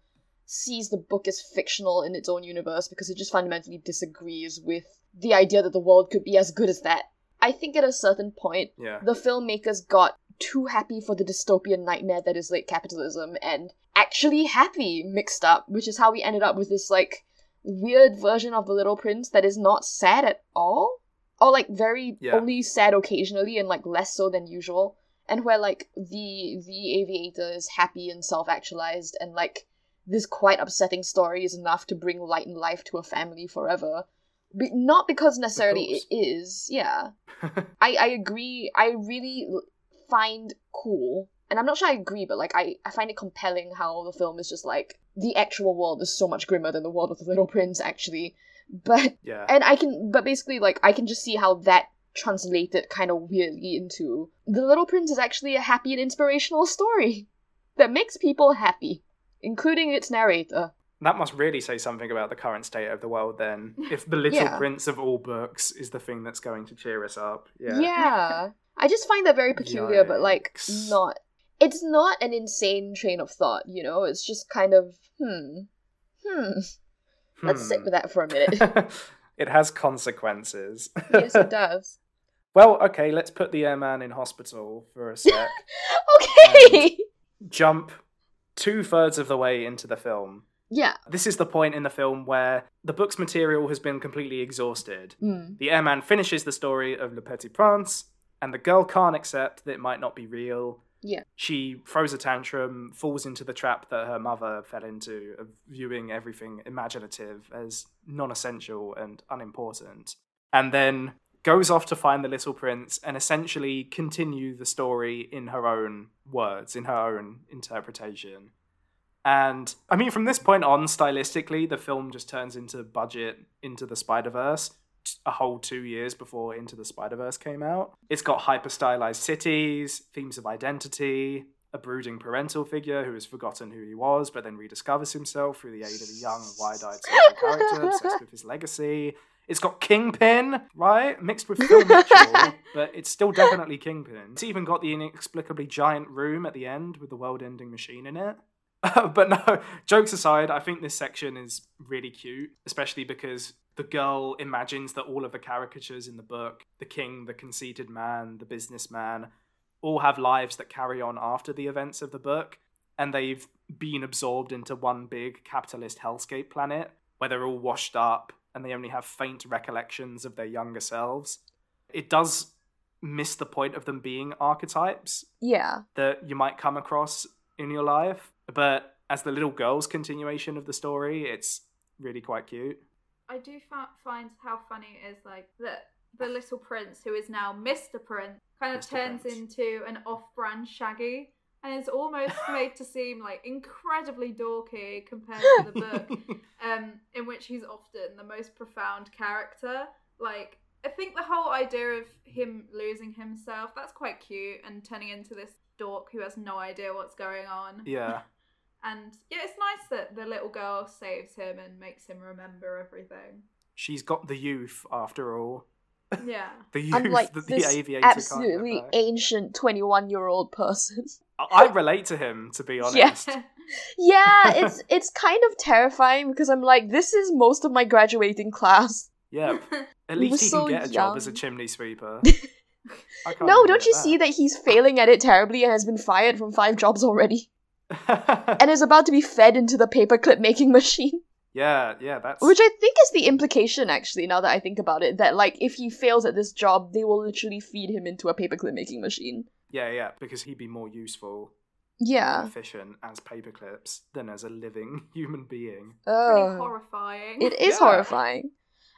sees the book as fictional in its own universe because it just fundamentally disagrees with the idea that the world could be as good as that. I think at a certain point, Yeah. the filmmakers got too happy for the dystopian nightmare that is late capitalism and actually happy mixed up, which is how we ended up with this like weird version of the Little Prince that is not sad at all. Or like very Yeah. only sad occasionally and like less so than usual. And where like the the aviator is happy and self actualized and like this quite upsetting story is enough to bring light and life to a family forever. Be- not because necessarily it is, yeah. I, I agree. I really find cool, and I'm not sure I agree, but like I, I find it compelling how the film is just like the actual world is so much grimmer than the world of the Little Prince, actually. But yeah. and I can, but basically, like I can just see how that translated kind of weirdly into the Little Prince is actually a happy and inspirational story that makes people happy, including its narrator. That must really say something about the current state of the world then. If the little Yeah. prince of all books is the thing that's going to cheer us up. Yeah. Yeah. I just find that very peculiar, but like not. It's not an insane train of thought, you know. It's just kind of hmm, hmm. Let's sit Hmm. with that for a minute. it has consequences. yes, it does. well, okay, let's put the airman in hospital for a sec. Okay. Jump two thirds of the way into the film. yeah. This is the point in the film where the book's material has been completely exhausted. Mm. The airman finishes the story of Le Petit Prince, and the girl can't accept that it might not be real. Yeah. She throws a tantrum, falls into the trap that her mother fell into of viewing everything imaginative as non essential and unimportant. And then goes off to find the little prince and essentially continue the story in her own words, in her own interpretation. And I mean, from this point on, stylistically, the film just turns into budget into the Spider Verse a whole two years before Into the Spider Verse came out. It's got hyper stylized cities, themes of identity, a brooding parental figure who has forgotten who he was but then rediscovers himself through the aid of a young, wide eyed character obsessed with his legacy. It's got Kingpin, right? Mixed with Phil Mitchell, but it's still definitely Kingpin. It's even got the inexplicably giant room at the end with the world ending machine in it. but no, jokes aside, I think this section is really cute, especially because the girl imagines that all of the caricatures in the book the king, the conceited man, the businessman all have lives that carry on after the events of the book, and they've been absorbed into one big capitalist hellscape planet where they're all washed up and they only have faint recollections of their younger selves. It does miss the point of them being archetypes Yeah. that you might come across in your life. But as the little girl's continuation of the story, it's really quite cute. I do fa- find how funny it is like that the little prince, who is now Mr. Prince, kind of Mr. turns Prince. into an off-brand Shaggy, and it's almost made to seem like incredibly dorky compared to the book, um, in which he's often the most profound character. Like, I think the whole idea of him losing himself that's quite cute, and turning into this dork who has no idea what's going on. yeah. And yeah, it's nice that the little girl saves him and makes him remember everything. She's got the youth after all. Yeah. The youth Unlike that the this aviator absolutely ancient 21 year old person. I relate to him, to be honest. Yeah. Yeah, it's it's kind of terrifying because I'm like, this is most of my graduating class. Yep. At least he so can get a job as a chimney sweeper. No, don't you see that he's failing at it terribly and has been fired from five jobs already? And is about to be fed into the paperclip making machine. yeah, yeah, that's Which I think is the implication, actually, now that I think about it, that, like, if he fails at this job, they will literally feed him into a paperclip making machine. Yeah, yeah, because he'd be more useful, Yeah. and efficient as paperclips than as a living human being. Pretty horrifying. It is Yeah. horrifying.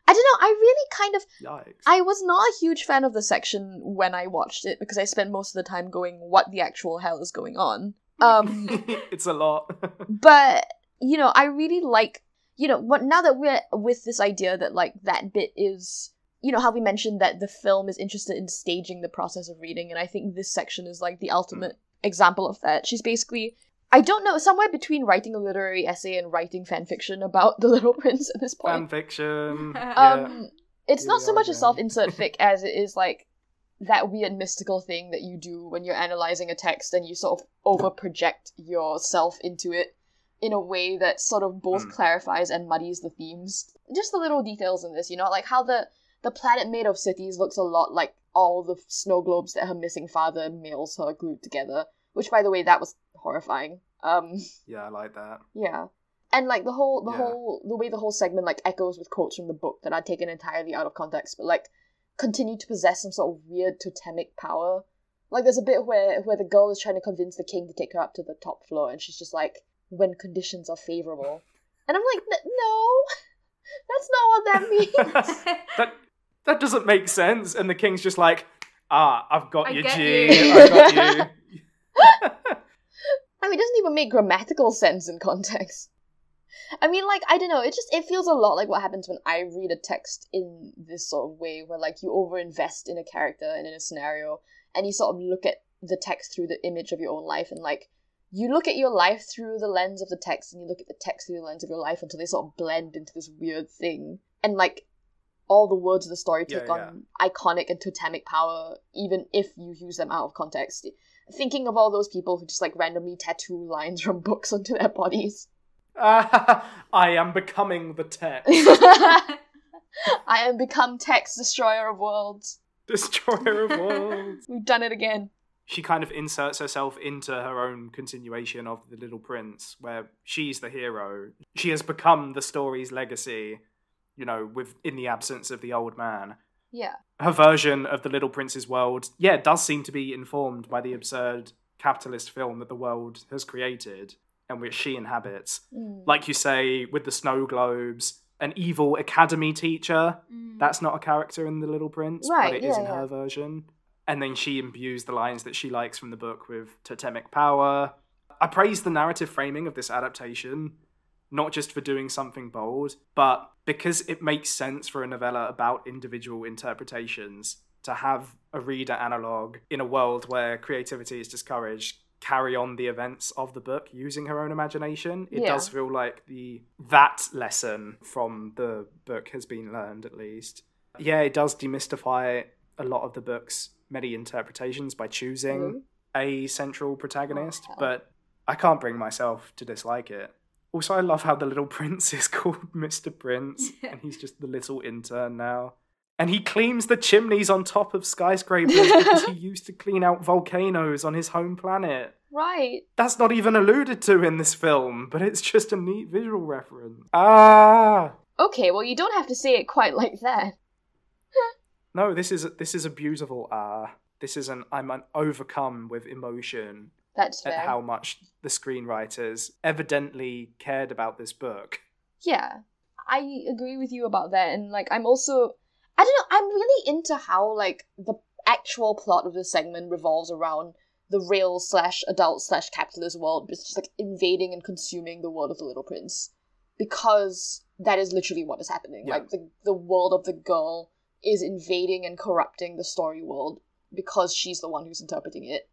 I don't know, I really kind of Yikes. I was not a huge fan of the section when I watched it because I spent most of the time going, what the actual hell is going on? Um it's a lot. but you know, I really like you know, what now that we're with this idea that like that bit is you know how we mentioned that the film is interested in staging the process of reading and I think this section is like the ultimate example of that. She's basically I don't know, somewhere between writing a literary essay and writing fan fiction about the little prince at this point. Fan fiction. yeah. Um, it's Here not so are much a self-insert fic as it is like that weird mystical thing that you do when you're analyzing a text and you sort of over project yourself into it in a way that sort of both Mm. clarifies and muddies the themes. Just the little details in this, you know, like how the the planet made of cities looks a lot like all the snow globes that her missing father mails her glued together. Which, by the way, that was horrifying. Um, yeah, I like that. yeah. And like the whole the Yeah. whole the way the whole segment like echoes with quotes from the book that are taken entirely out of context, but like continue to possess some sort of weird totemic power. Like there's a bit where where the girl is trying to convince the king to take her up to the top floor and she's just like, when conditions are favorable. And I'm like, no, that's not what that means. that that doesn't make sense. And the king's just like, ah, I've got I you, get G. you." I got you. I mean, it doesn't even make grammatical sense in context. I mean, like, I don't know, it just, it feels a lot like what happens when I read a text in this sort of way, where, like, you overinvest in a character and in a scenario, and you sort of look at the text through the image of your own life, and, like, you look at your life through the lens of the text, and you look at the text through the lens of your life until they sort of blend into this weird thing. And, like, all the words of the story take yeah. on iconic and totemic power, even if you use them out of context thinking of all those people who just like randomly tattoo lines from books onto their bodies. Ah, I am becoming the text. I am become text destroyer of worlds. Destroyer of worlds. We've done it again. She kind of inserts herself into her own continuation of The Little Prince, where she's the hero. She has become the story's legacy, you know, with in the absence of the old man. Yeah. her version of the Little Prince's world, yeah, does seem to be informed by the absurd capitalist film that the world has created and which she inhabits. Mm. Like you say, with the snow globes, an evil academy teacher, Mm. that's not a character in The Little Prince, Right, but it is yeah, in yeah. her version. And then she imbues the lines that she likes from the book with totemic power. I praise the narrative framing of this adaptation, not just for doing something bold, but because it makes sense for a novella about individual interpretations to have a reader analog in a world where creativity is discouraged carry on the events of the book using her own imagination it Yeah. does feel like the that lesson from the book has been learned at least yeah it does demystify a lot of the book's many interpretations by choosing Mhm. a central protagonist Oh, but i can't bring myself to dislike it also i love how the little prince is called mr prince Yeah. and he's just the little intern now and he cleans the chimneys on top of skyscrapers because he used to clean out volcanoes on his home planet Right. that's not even alluded to in this film but it's just a neat visual reference ah Okay, well you don't have to say it quite like that. no this is this is a beautiful ah this is an i'm an overcome with emotion That's at fair. how much the screenwriters evidently cared about this book. Yeah, I agree with you about that, and like I'm also, I don't know, I'm really into how like the actual plot of the segment revolves around the real slash adult slash capitalist world, just like invading and consuming the world of the Little Prince, because that is literally what is happening. Yeah. Like the the world of the girl is invading and corrupting the story world because she's the one who's interpreting it,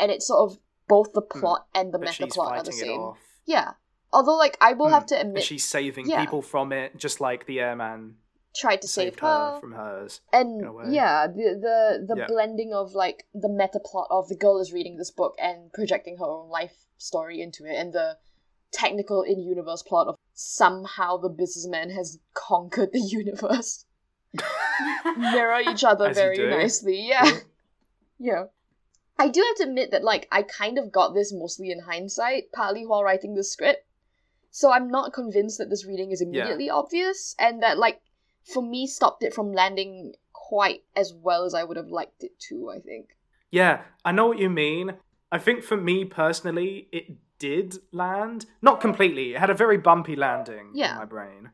and it's sort of both the plot and the Hmm. But meta plot are the same. Yeah. Although, like, I will Hmm. have to And admit, she's saving yeah. people from it, just like the airman tried to save her, her from hers. and in a way. yeah, the the the Yeah. blending of like the meta plot of the girl is reading this book and projecting her own life story into it, and the technical in universe plot of somehow the businessman has conquered the universe mirror each other As very nicely. Yeah. Yeah. I do have to admit that like I kind of got this mostly in hindsight, partly while writing the script. So I'm not convinced that this reading is immediately obvious and that like for me stopped it from landing quite as well as I would have liked it to, I think. Yeah, I know what you mean. I think for me personally, it did land. Not completely. It had a very bumpy landing Yeah. in my brain.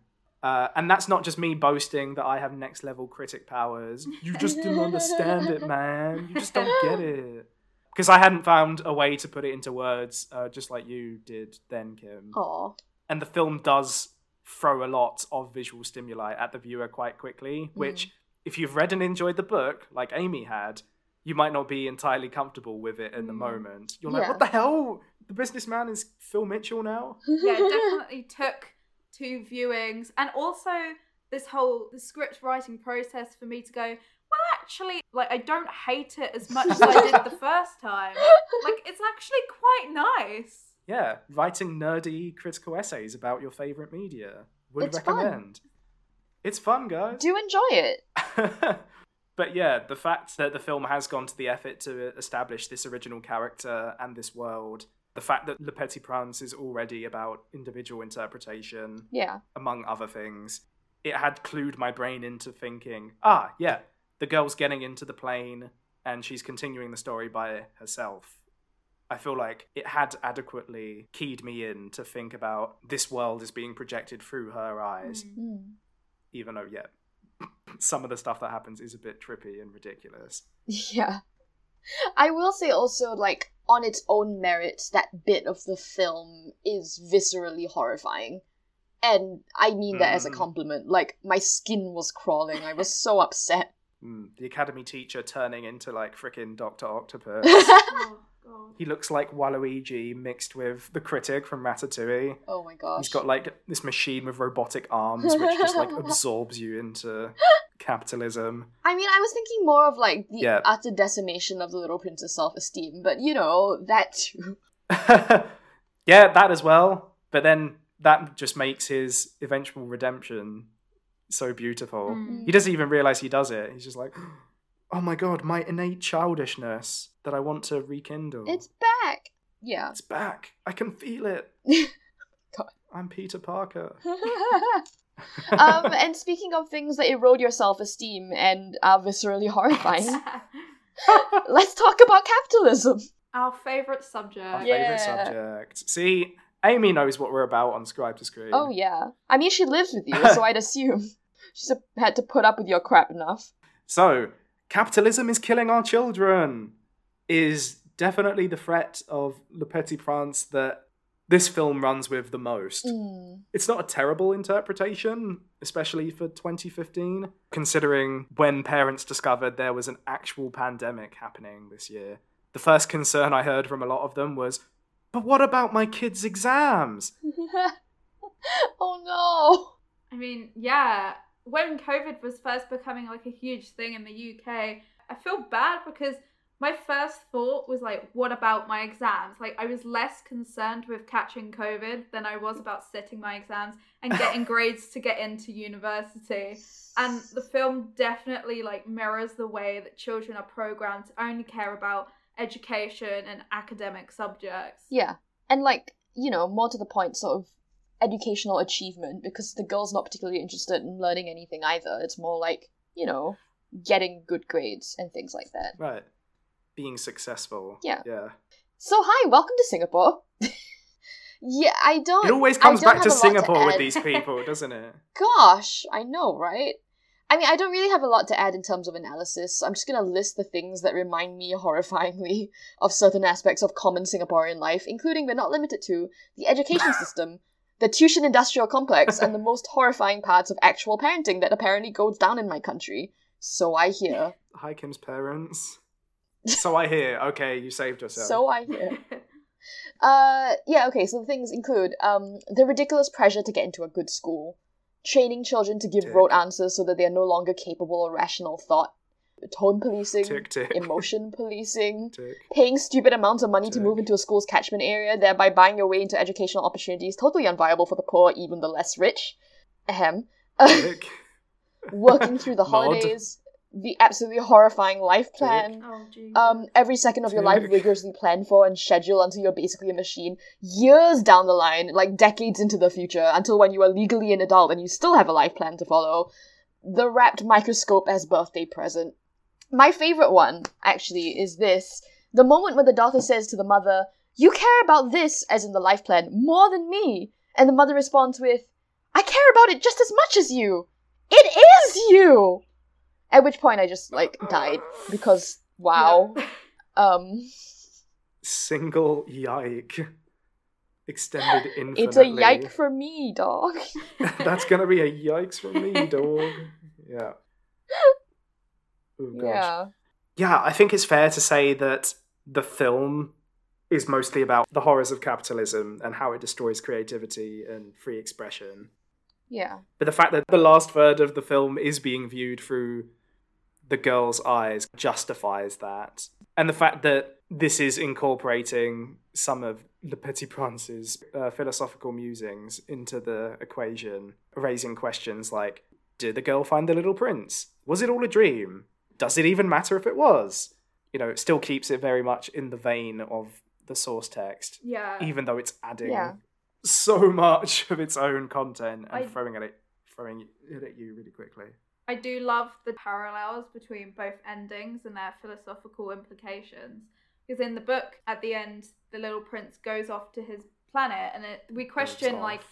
Uh, and that's not just me boasting that I have next level critic powers. You just didn't understand it, man. You just don't get it. Because I hadn't found a way to put it into words, uh, just like you did then, Kim. Aw. and the film does throw a lot of visual stimuli at the viewer quite quickly which if you've read and enjoyed the book like amy had you might not be entirely comfortable with it in the Mm. moment you're like Yeah. what the hell the businessman is phil mitchell now yeah, it definitely took two viewings, and also this whole the script writing process for me to go. Well, actually, like I don't hate it as much as I did the first time. Like it's actually quite nice. yeah writing nerdy critical essays about your favorite media would It's fun. recommend it's fun guys do enjoy it. but yeah, the fact that the film has gone to the effort to establish this original character and this world, the fact that Le Petit Prince is already about individual interpretation, Yeah. among other things, it had clued my brain into thinking, ah, yeah, the girl's getting into the plane and she's continuing the story by herself. I feel like it had adequately keyed me in to think about this world is being projected through her eyes Mm. Mm. even though yeah some of the stuff that happens is a bit trippy and ridiculous Yeah. I will say also, like, on its own merits, that bit of the film is viscerally horrifying. And I mean that as a Mm. compliment. Like, my skin was crawling. I was so upset. mm, the academy teacher turning into like freaking dr octopus Oh he looks like waluigi mixed with the critic from ratatouille oh my gosh. he's got like this machine with robotic arms which just like absorbs you into capitalism I mean, I was thinking more of, like, the Yeah. utter decimation of the little prince's self esteem, but you know, that too. yeah that as well but then that just makes his eventual redemption so beautiful Mm. He doesn't even realize he does it. He's just like, oh my god, my innate childishness that I want to rekindle. It's back! Yeah. It's back. I can feel it. God. I'm Peter Parker. Um, and speaking of things that erode your self esteem and are viscerally horrifying, let's talk about capitalism. Our favorite subject. Our Yeah. favorite subject. See, Amy knows what we're about on Scribe to Screen. Oh yeah. I mean, she lives with you, so I'd assume she's had to put up with your crap enough. So, capitalism is killing our children is definitely the threat of Le Petit Prince that this film runs with the most. Mm. It's not a terrible interpretation, especially for 2015, considering when parents discovered there was an actual pandemic happening this year. The first concern I heard from a lot of them was, but what about my kids' exams? oh no. I mean, yeah, when COVID was first becoming like a huge thing in the UK, I feel bad because my first thought was like, what about my exams? Like, I was less concerned with catching COVID than I was about sitting my exams and getting grades to get into university. And the film definitely like mirrors the way that children are programmed to only care about education and academic subjects. Yeah. And like, you know, more to the point, sort of educational achievement, because the girl's not particularly interested in learning anything either. It's more like, you know, getting good grades and things like that. Right. Being successful. Yeah. Yeah. So hi, welcome to Singapore. yeah, I don't. It always comes back to lot to Singapore with these people, doesn't it? Gosh, I know, right? I mean, I don't really have a lot to add in terms of analysis. I'm just gonna list the things that remind me horrifyingly of certain aspects of common Singaporean life, including but not limited to the education system, the tuition industrial complex, and the most horrifying parts of actual parenting that apparently goes down in my country. So I hear. Hi, Kim's parents. So I hear. Okay, you saved yourself. So I hear. Uh, yeah, okay, so the things include um, the ridiculous pressure to get into a good school, training children to give Tick. rote answers so that they are no longer capable of rational thought, tone policing, tick tick. emotion policing, tick. paying stupid amounts of money to move into a school's catchment area, thereby buying your way into educational opportunities, totally unviable for the poor, even the less rich. Ahem. Working through the holidays, the absolutely horrifying life plan. oh, Um, every second of your life rigorously planned for and scheduled until you're basically a machine. Years down the line, like decades into the future, until when you are legally an adult and you still have a life plan to follow. The wrapped microscope as birthday present. My favorite one, actually, is this. The moment when the daughter says to the mother, You care about this, as in the life plan, more than me. And the mother responds with, I care about it just as much as you. It is you! At which point I just, like, died. Because, wow. Yeah. Um, Single yike. Extended infinitely. it's a yike for me, dog. That's gonna be a yikes for me, dog. Yeah. Oh gosh. Yeah. Yeah, I think it's fair to say that the film is mostly about the horrors of capitalism and how it destroys creativity and free expression. Yeah. But the fact that the last third of the film is being viewed through the girl's eyes justifies that. And the fact that this is incorporating some of Le Petit Prince's uh, philosophical musings into the equation, raising questions like Did the girl find the little prince? Was it all a dream? Does it even matter if it was? You know, it still keeps it very much in the vein of the source text, yeah. even though it's adding Yeah. so much of its own content and I- throwing at it throwing it at you really quickly. I do love the parallels between both endings and their philosophical implications. Because in the book, at the end, the little prince goes off to his planet, and it, we question like,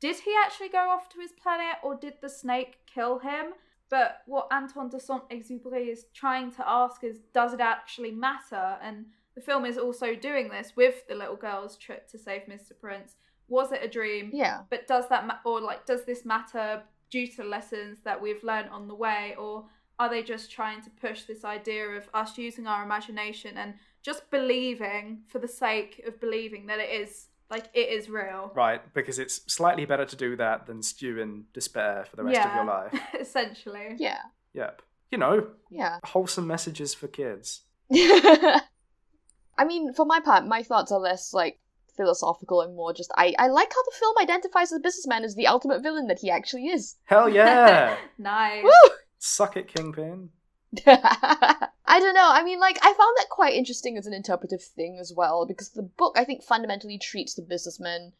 did he actually go off to his planet, or did the snake kill him? But what Antoine de Saint-Exupéry is trying to ask is, does it actually matter? And the film is also doing this with the little girl's trip to save Mr. Prince. Was it a dream? Yeah. but does that ma- or like does this matter due to lessons that we've learned on the way or are they just trying to push this idea of us using our imagination and just believing for the sake of believing that it is like it is real Right, because it's slightly better to do that than stew in despair for the rest of your life. essentially Yeah. Yep. You know, Yeah. wholesome messages for kids. I mean, for my part, my thoughts are less like philosophical and more just I, I like how the film identifies the businessman as the ultimate villain that he actually is. Hell yeah! nice Woo! Suck it, Kingpin. I don't know. I mean, like, I found that quite interesting as an interpretive thing as well, because the book, I think, fundamentally treats the businessman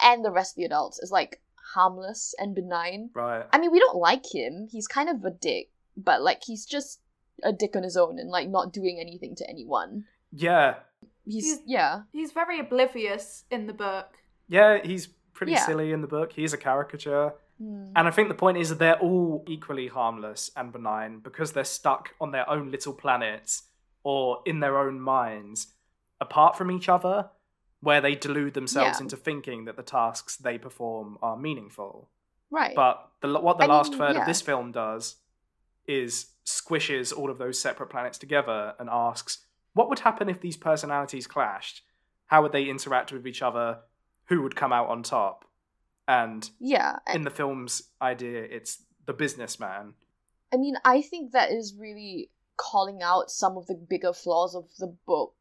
and the rest of the adults as, like, harmless and benign. Right. I mean, we don't like him. He's kind of a dick, but, like, he's just a dick on his own and, like, not doing anything to anyone. Yeah. He's, He's- yeah. he's very oblivious in the book Yeah, he's pretty Yeah. silly in the book. He's a caricature. Hmm. And I think the point is that they're all equally harmless and benign because they're stuck on their own little planets or in their own minds, apart from each other, where they delude themselves Yeah. into thinking that the tasks they perform are meaningful. Right. But the, what the I last mean, third yeah. of this film does is squishes all of those separate planets together and asks, what would happen if these personalities clashed? How would they interact with each other? Who would come out on top? And yeah. in the film's idea, it's the businessman. I mean, I think that is really calling out some of the bigger flaws of the book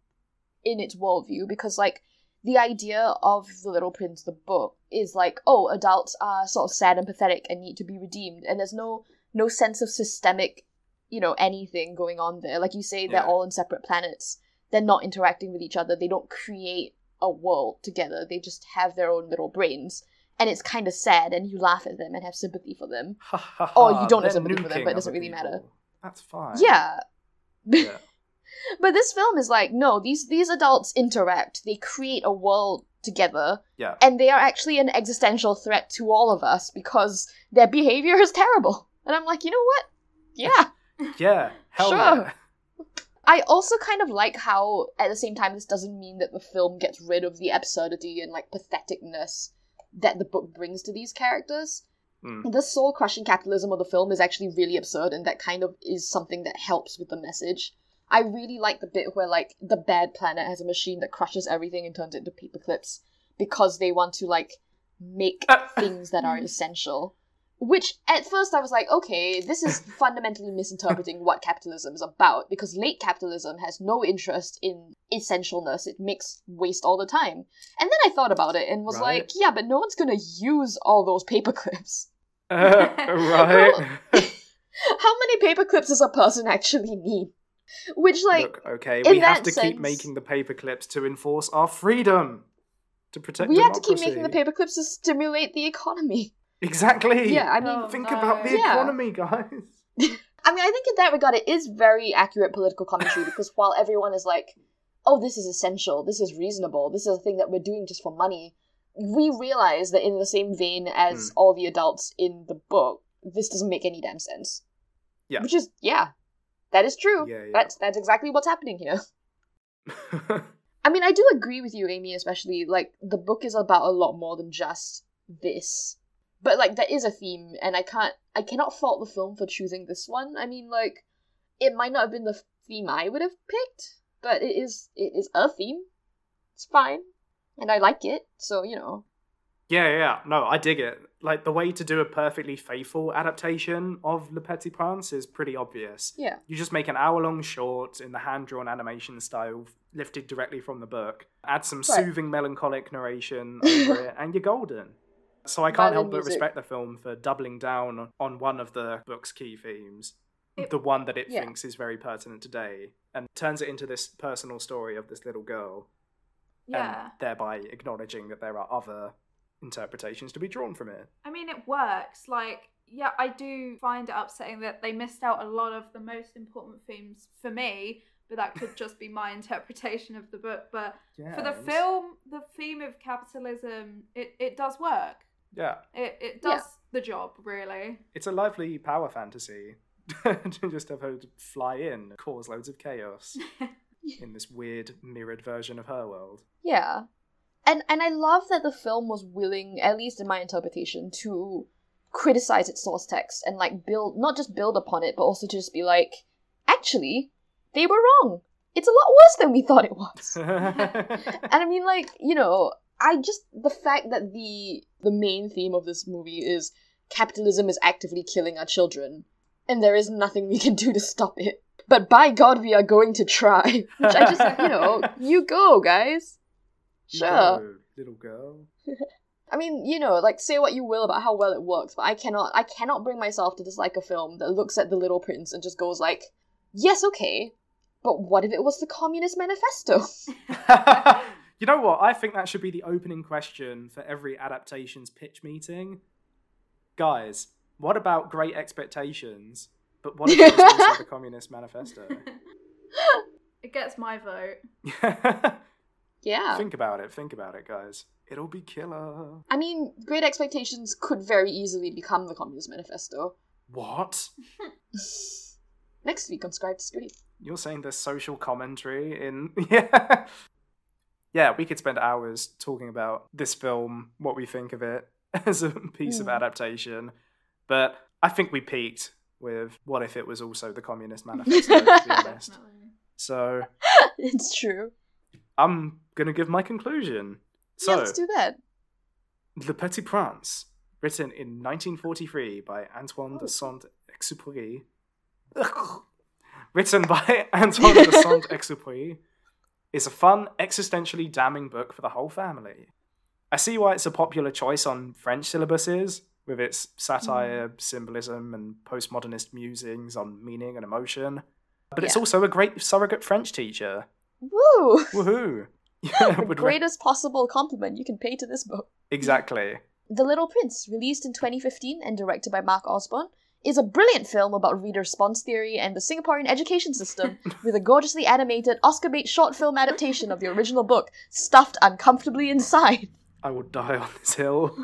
in its worldview because, like, the idea of The Little Prince, the book, is like, oh, adults are sort of sad and pathetic and need to be redeemed, and there's no no sense of systemic, you know, anything going on there. Like you say, they're Yeah. all on separate planets. They're not interacting with each other. They don't create a world together. They just have their own little brains. And it's kind of sad, and you laugh at them and have sympathy for them. Ha, you don't have sympathy for them, but it doesn't really matter. That's fine. Yeah. Yeah. But this film is like, no, these these adults interact. They create a world together. Yeah. And they are actually an existential threat to all of us because their behavior is terrible. And I'm like, you know what? Yeah. Yeah, hell Sure. yeah. I also kind of like how, at the same time, this doesn't mean that the film gets rid of the absurdity and like patheticness that the book brings to these characters. Mm. The soul crushing capitalism of the film is actually really absurd, and that kind of is something that helps with the message. I really like the bit where like the bad planet has a machine that crushes everything and turns it into paperclips because they want to like make things that are essential. Which at first I was like, okay, this is fundamentally misinterpreting what capitalism is about because late capitalism has no interest in essentialness. It makes waste all the time. And then I thought about it and was Right. like, yeah, but no one's gonna use all those paper clips. Uh, right. How many paper clips does a person actually need? Which, like, Look, okay, we have to sense- keep making the paper clips to enforce our freedom. To protect we have to keep making the paper clips to stimulate the economy. Exactly. Yeah, I mean, Oh, Think no. about the Yeah. economy, guys. I mean, I think in that regard, it is very accurate political commentary because while everyone is like, oh, this is essential, this is reasonable, this is a thing that we're doing just for money, we realize that in the same vein as Hmm. all the adults in the book, this doesn't make any damn sense. Yeah. Which is, yeah, that is true. Yeah, yeah. That's, that's exactly what's happening here. I mean, I do agree with you, Amy, especially, like, the book is about a lot more than just this. But, like, there is a theme, and I can't, I cannot fault the film for choosing this one. I mean, like, it might not have been the theme I would have picked, but it is, it is a theme. It's fine. And I like it, so, you know. Yeah, yeah, yeah. No, I dig it. Like the way to do a perfectly faithful adaptation of Le Petit Prince is pretty obvious. Yeah. You just make an hour-long short in the hand-drawn animation style, lifted directly from the book. Add some Right. soothing, melancholic narration over it, and you're golden. So I can't help but music. respect the film for doubling down on one of the book's key themes, It- the one that it Yeah. thinks is very pertinent today, and turns it into this personal story of this little girl Yeah. and thereby acknowledging that there are other interpretations to be drawn from it. I mean, it works. Like, yeah, I do find it upsetting that they missed out a lot of the most important themes for me, but that could just be my interpretation of the book. But for the film, the theme of capitalism, it, it does work. Yeah, It, it Yeah. does the job, really. it's a lovely power fantasy to just have her fly in, cause loads of chaos in this weird mirrored version of her world. Yeah. And and I love that the film was willing, at least in my interpretation, to criticize its source text and like build not just build upon it, but also to just be like, actually, they were wrong. It's a lot worse than we thought it was. and I mean like, you know, I just the fact that the the main theme of this movie is capitalism is actively killing our children, and there is nothing we can do to stop it. But by God, we are going to try. Which I just, you know, you go, guys. Sure. go, little girl. I mean, you know, like say what you will about how well it works, but I cannot I cannot bring myself to dislike a film that looks at the little prince and just goes like, Yes, okay, but what if it was the Communist Manifesto? you know what? I think that should be the opening question for every adaptations pitch meeting. Guys, what about Great Expectations? But what if it was also the Communist Manifesto? it gets my vote. yeah. think about it. Think about it, guys. It'll be killer. I mean, Great Expectations could very easily become the Communist Manifesto. What? Next week on Scribe to Screen. You're saying there's social commentary in yeah. Yeah, we could spend hours talking about this film, what we think of it as a piece of Mm. adaptation. But I think we peaked with what if it was also the Communist Manifesto, to be honest. So it's true. I'm gonna give my conclusion. So yeah, let's do that. Le Petit Prince, written in 1943 by Antoine Oh. de Saint-Exupéry. written by Antoine de Saint-Exupéry, is a fun, existentially damning book for the whole family. I see why it's a popular choice on French syllabuses, with its satire, hmm. symbolism, and postmodernist musings on meaning and emotion. But it's also a great surrogate French teacher. Woo! Woohoo! the Yeah, re- greatest possible compliment you can pay to this book. exactly. The Little Prince, released in 2015 and directed by Mark Osborne, is a brilliant film about reader response theory and the Singaporean education system with a gorgeously animated Oscar bait short film adaptation of the original book stuffed uncomfortably inside. I will die on this hill.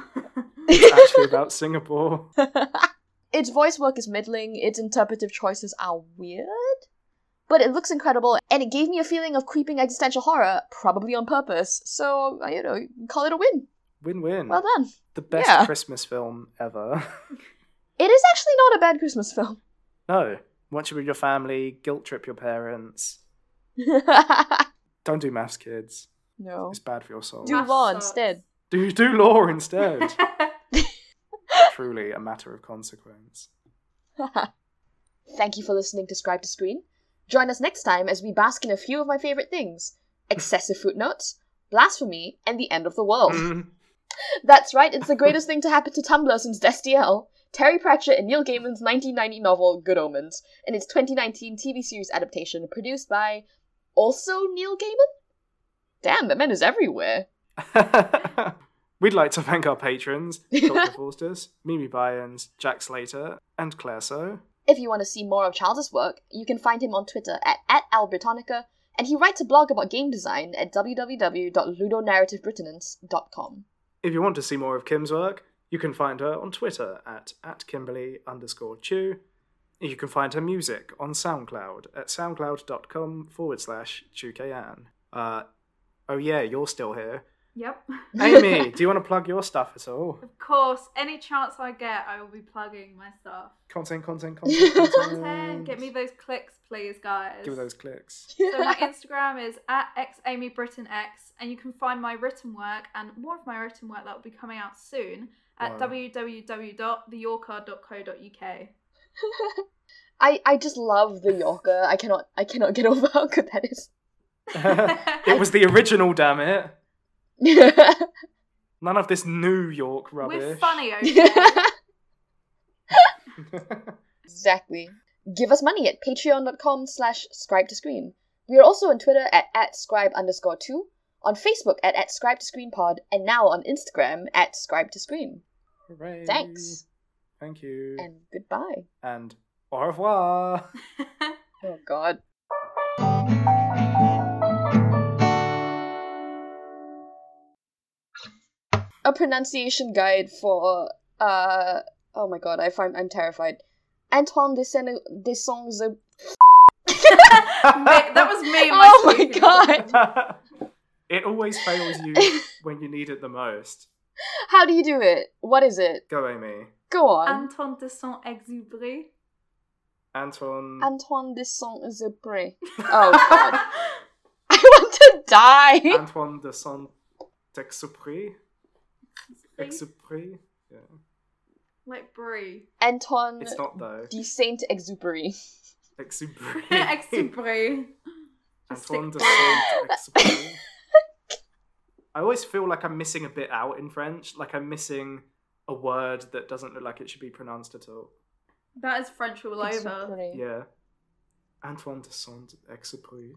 It's actually about Singapore. its voice work is middling, its interpretive choices are weird, but it looks incredible, and it gave me a feeling of creeping existential horror, probably on purpose. So, you know, call it a win. Win win. Well done. the best yeah. Christmas film ever. It is actually not a bad Christmas film. no. Watch it with your family, guilt trip your parents. Don't do maths, kids. no. It's bad for your soul. Do Math law sucks. instead. Do do law instead. Truly a matter of consequence. Thank you for listening to Scribe to Screen. Join us next time as we bask in a few of my favorite things excessive footnotes, blasphemy, and the end of the world. Mm. That's right, it's the greatest thing to happen to Tumblr since Destiel. Terry Pratchett and Neil Gaiman's 1990 novel Good Omens, and its 2019 TV series adaptation produced by also Neil Gaiman? Damn, the man is everywhere. We'd like to thank our patrons, Dr. Forsters, Mimi Byans, Jack Slater, and Claire So. If you want to see more of Charles's work, you can find him on Twitter at, at @albritonica, and he writes a blog about game design at www.ludonarrativebritannians.com. If you want to see more of Kim's work, you can find her on Twitter at, at Kimberly underscore Chew. You can find her music on SoundCloud at soundcloud.com forward slash Chukayan. Uh, oh yeah, you're still here. yep. Amy, do you want to plug your stuff at all? Of course, any chance I get, I will be plugging my stuff. Content, content, content, content. Content, get me those clicks, please, guys. Give me those clicks. So my Instagram is at xamybrittonx, and you can find my written work and more of my written work that will be coming out soon at Wow. www.theyorker.co.uk. I, I just love the Yorker. I cannot I cannot get over how good that is. it was the original, damn it. None of this New York rubbish. We're funny, okay? exactly. Give us money at patreon.com slash scribe to screen. We are also on Twitter at, at scribe underscore two, on Facebook at, at scribe to screen pod, and now on Instagram at scribe to screen. Hooray. Thanks. Thank you. And goodbye. and au revoir. Oh god. A pronunciation guide for uh oh my god, I find I'm terrified. Antoine de Saint de Saint that was me. my Oh my god. It always fails you when you need it the most. How do you do it? What is it? Go, Amy. Go on. Anton de Saint-Exupéry. Antoine. Antoine de Saint-Exupéry. Oh god. I want to die. Antoine de Saint Exupéry. Exupéry. Yeah. like Brie. Antoine It's not though. de Saint-Exupéry. Exupéry. Exupéry. Antoine de Saint Exupéry. I always feel like I'm missing a bit out in French. Like I'm missing a word that doesn't look like it should be pronounced at all. That is French all over. Exupéry. Yeah. Antoine de Saint Exupéry.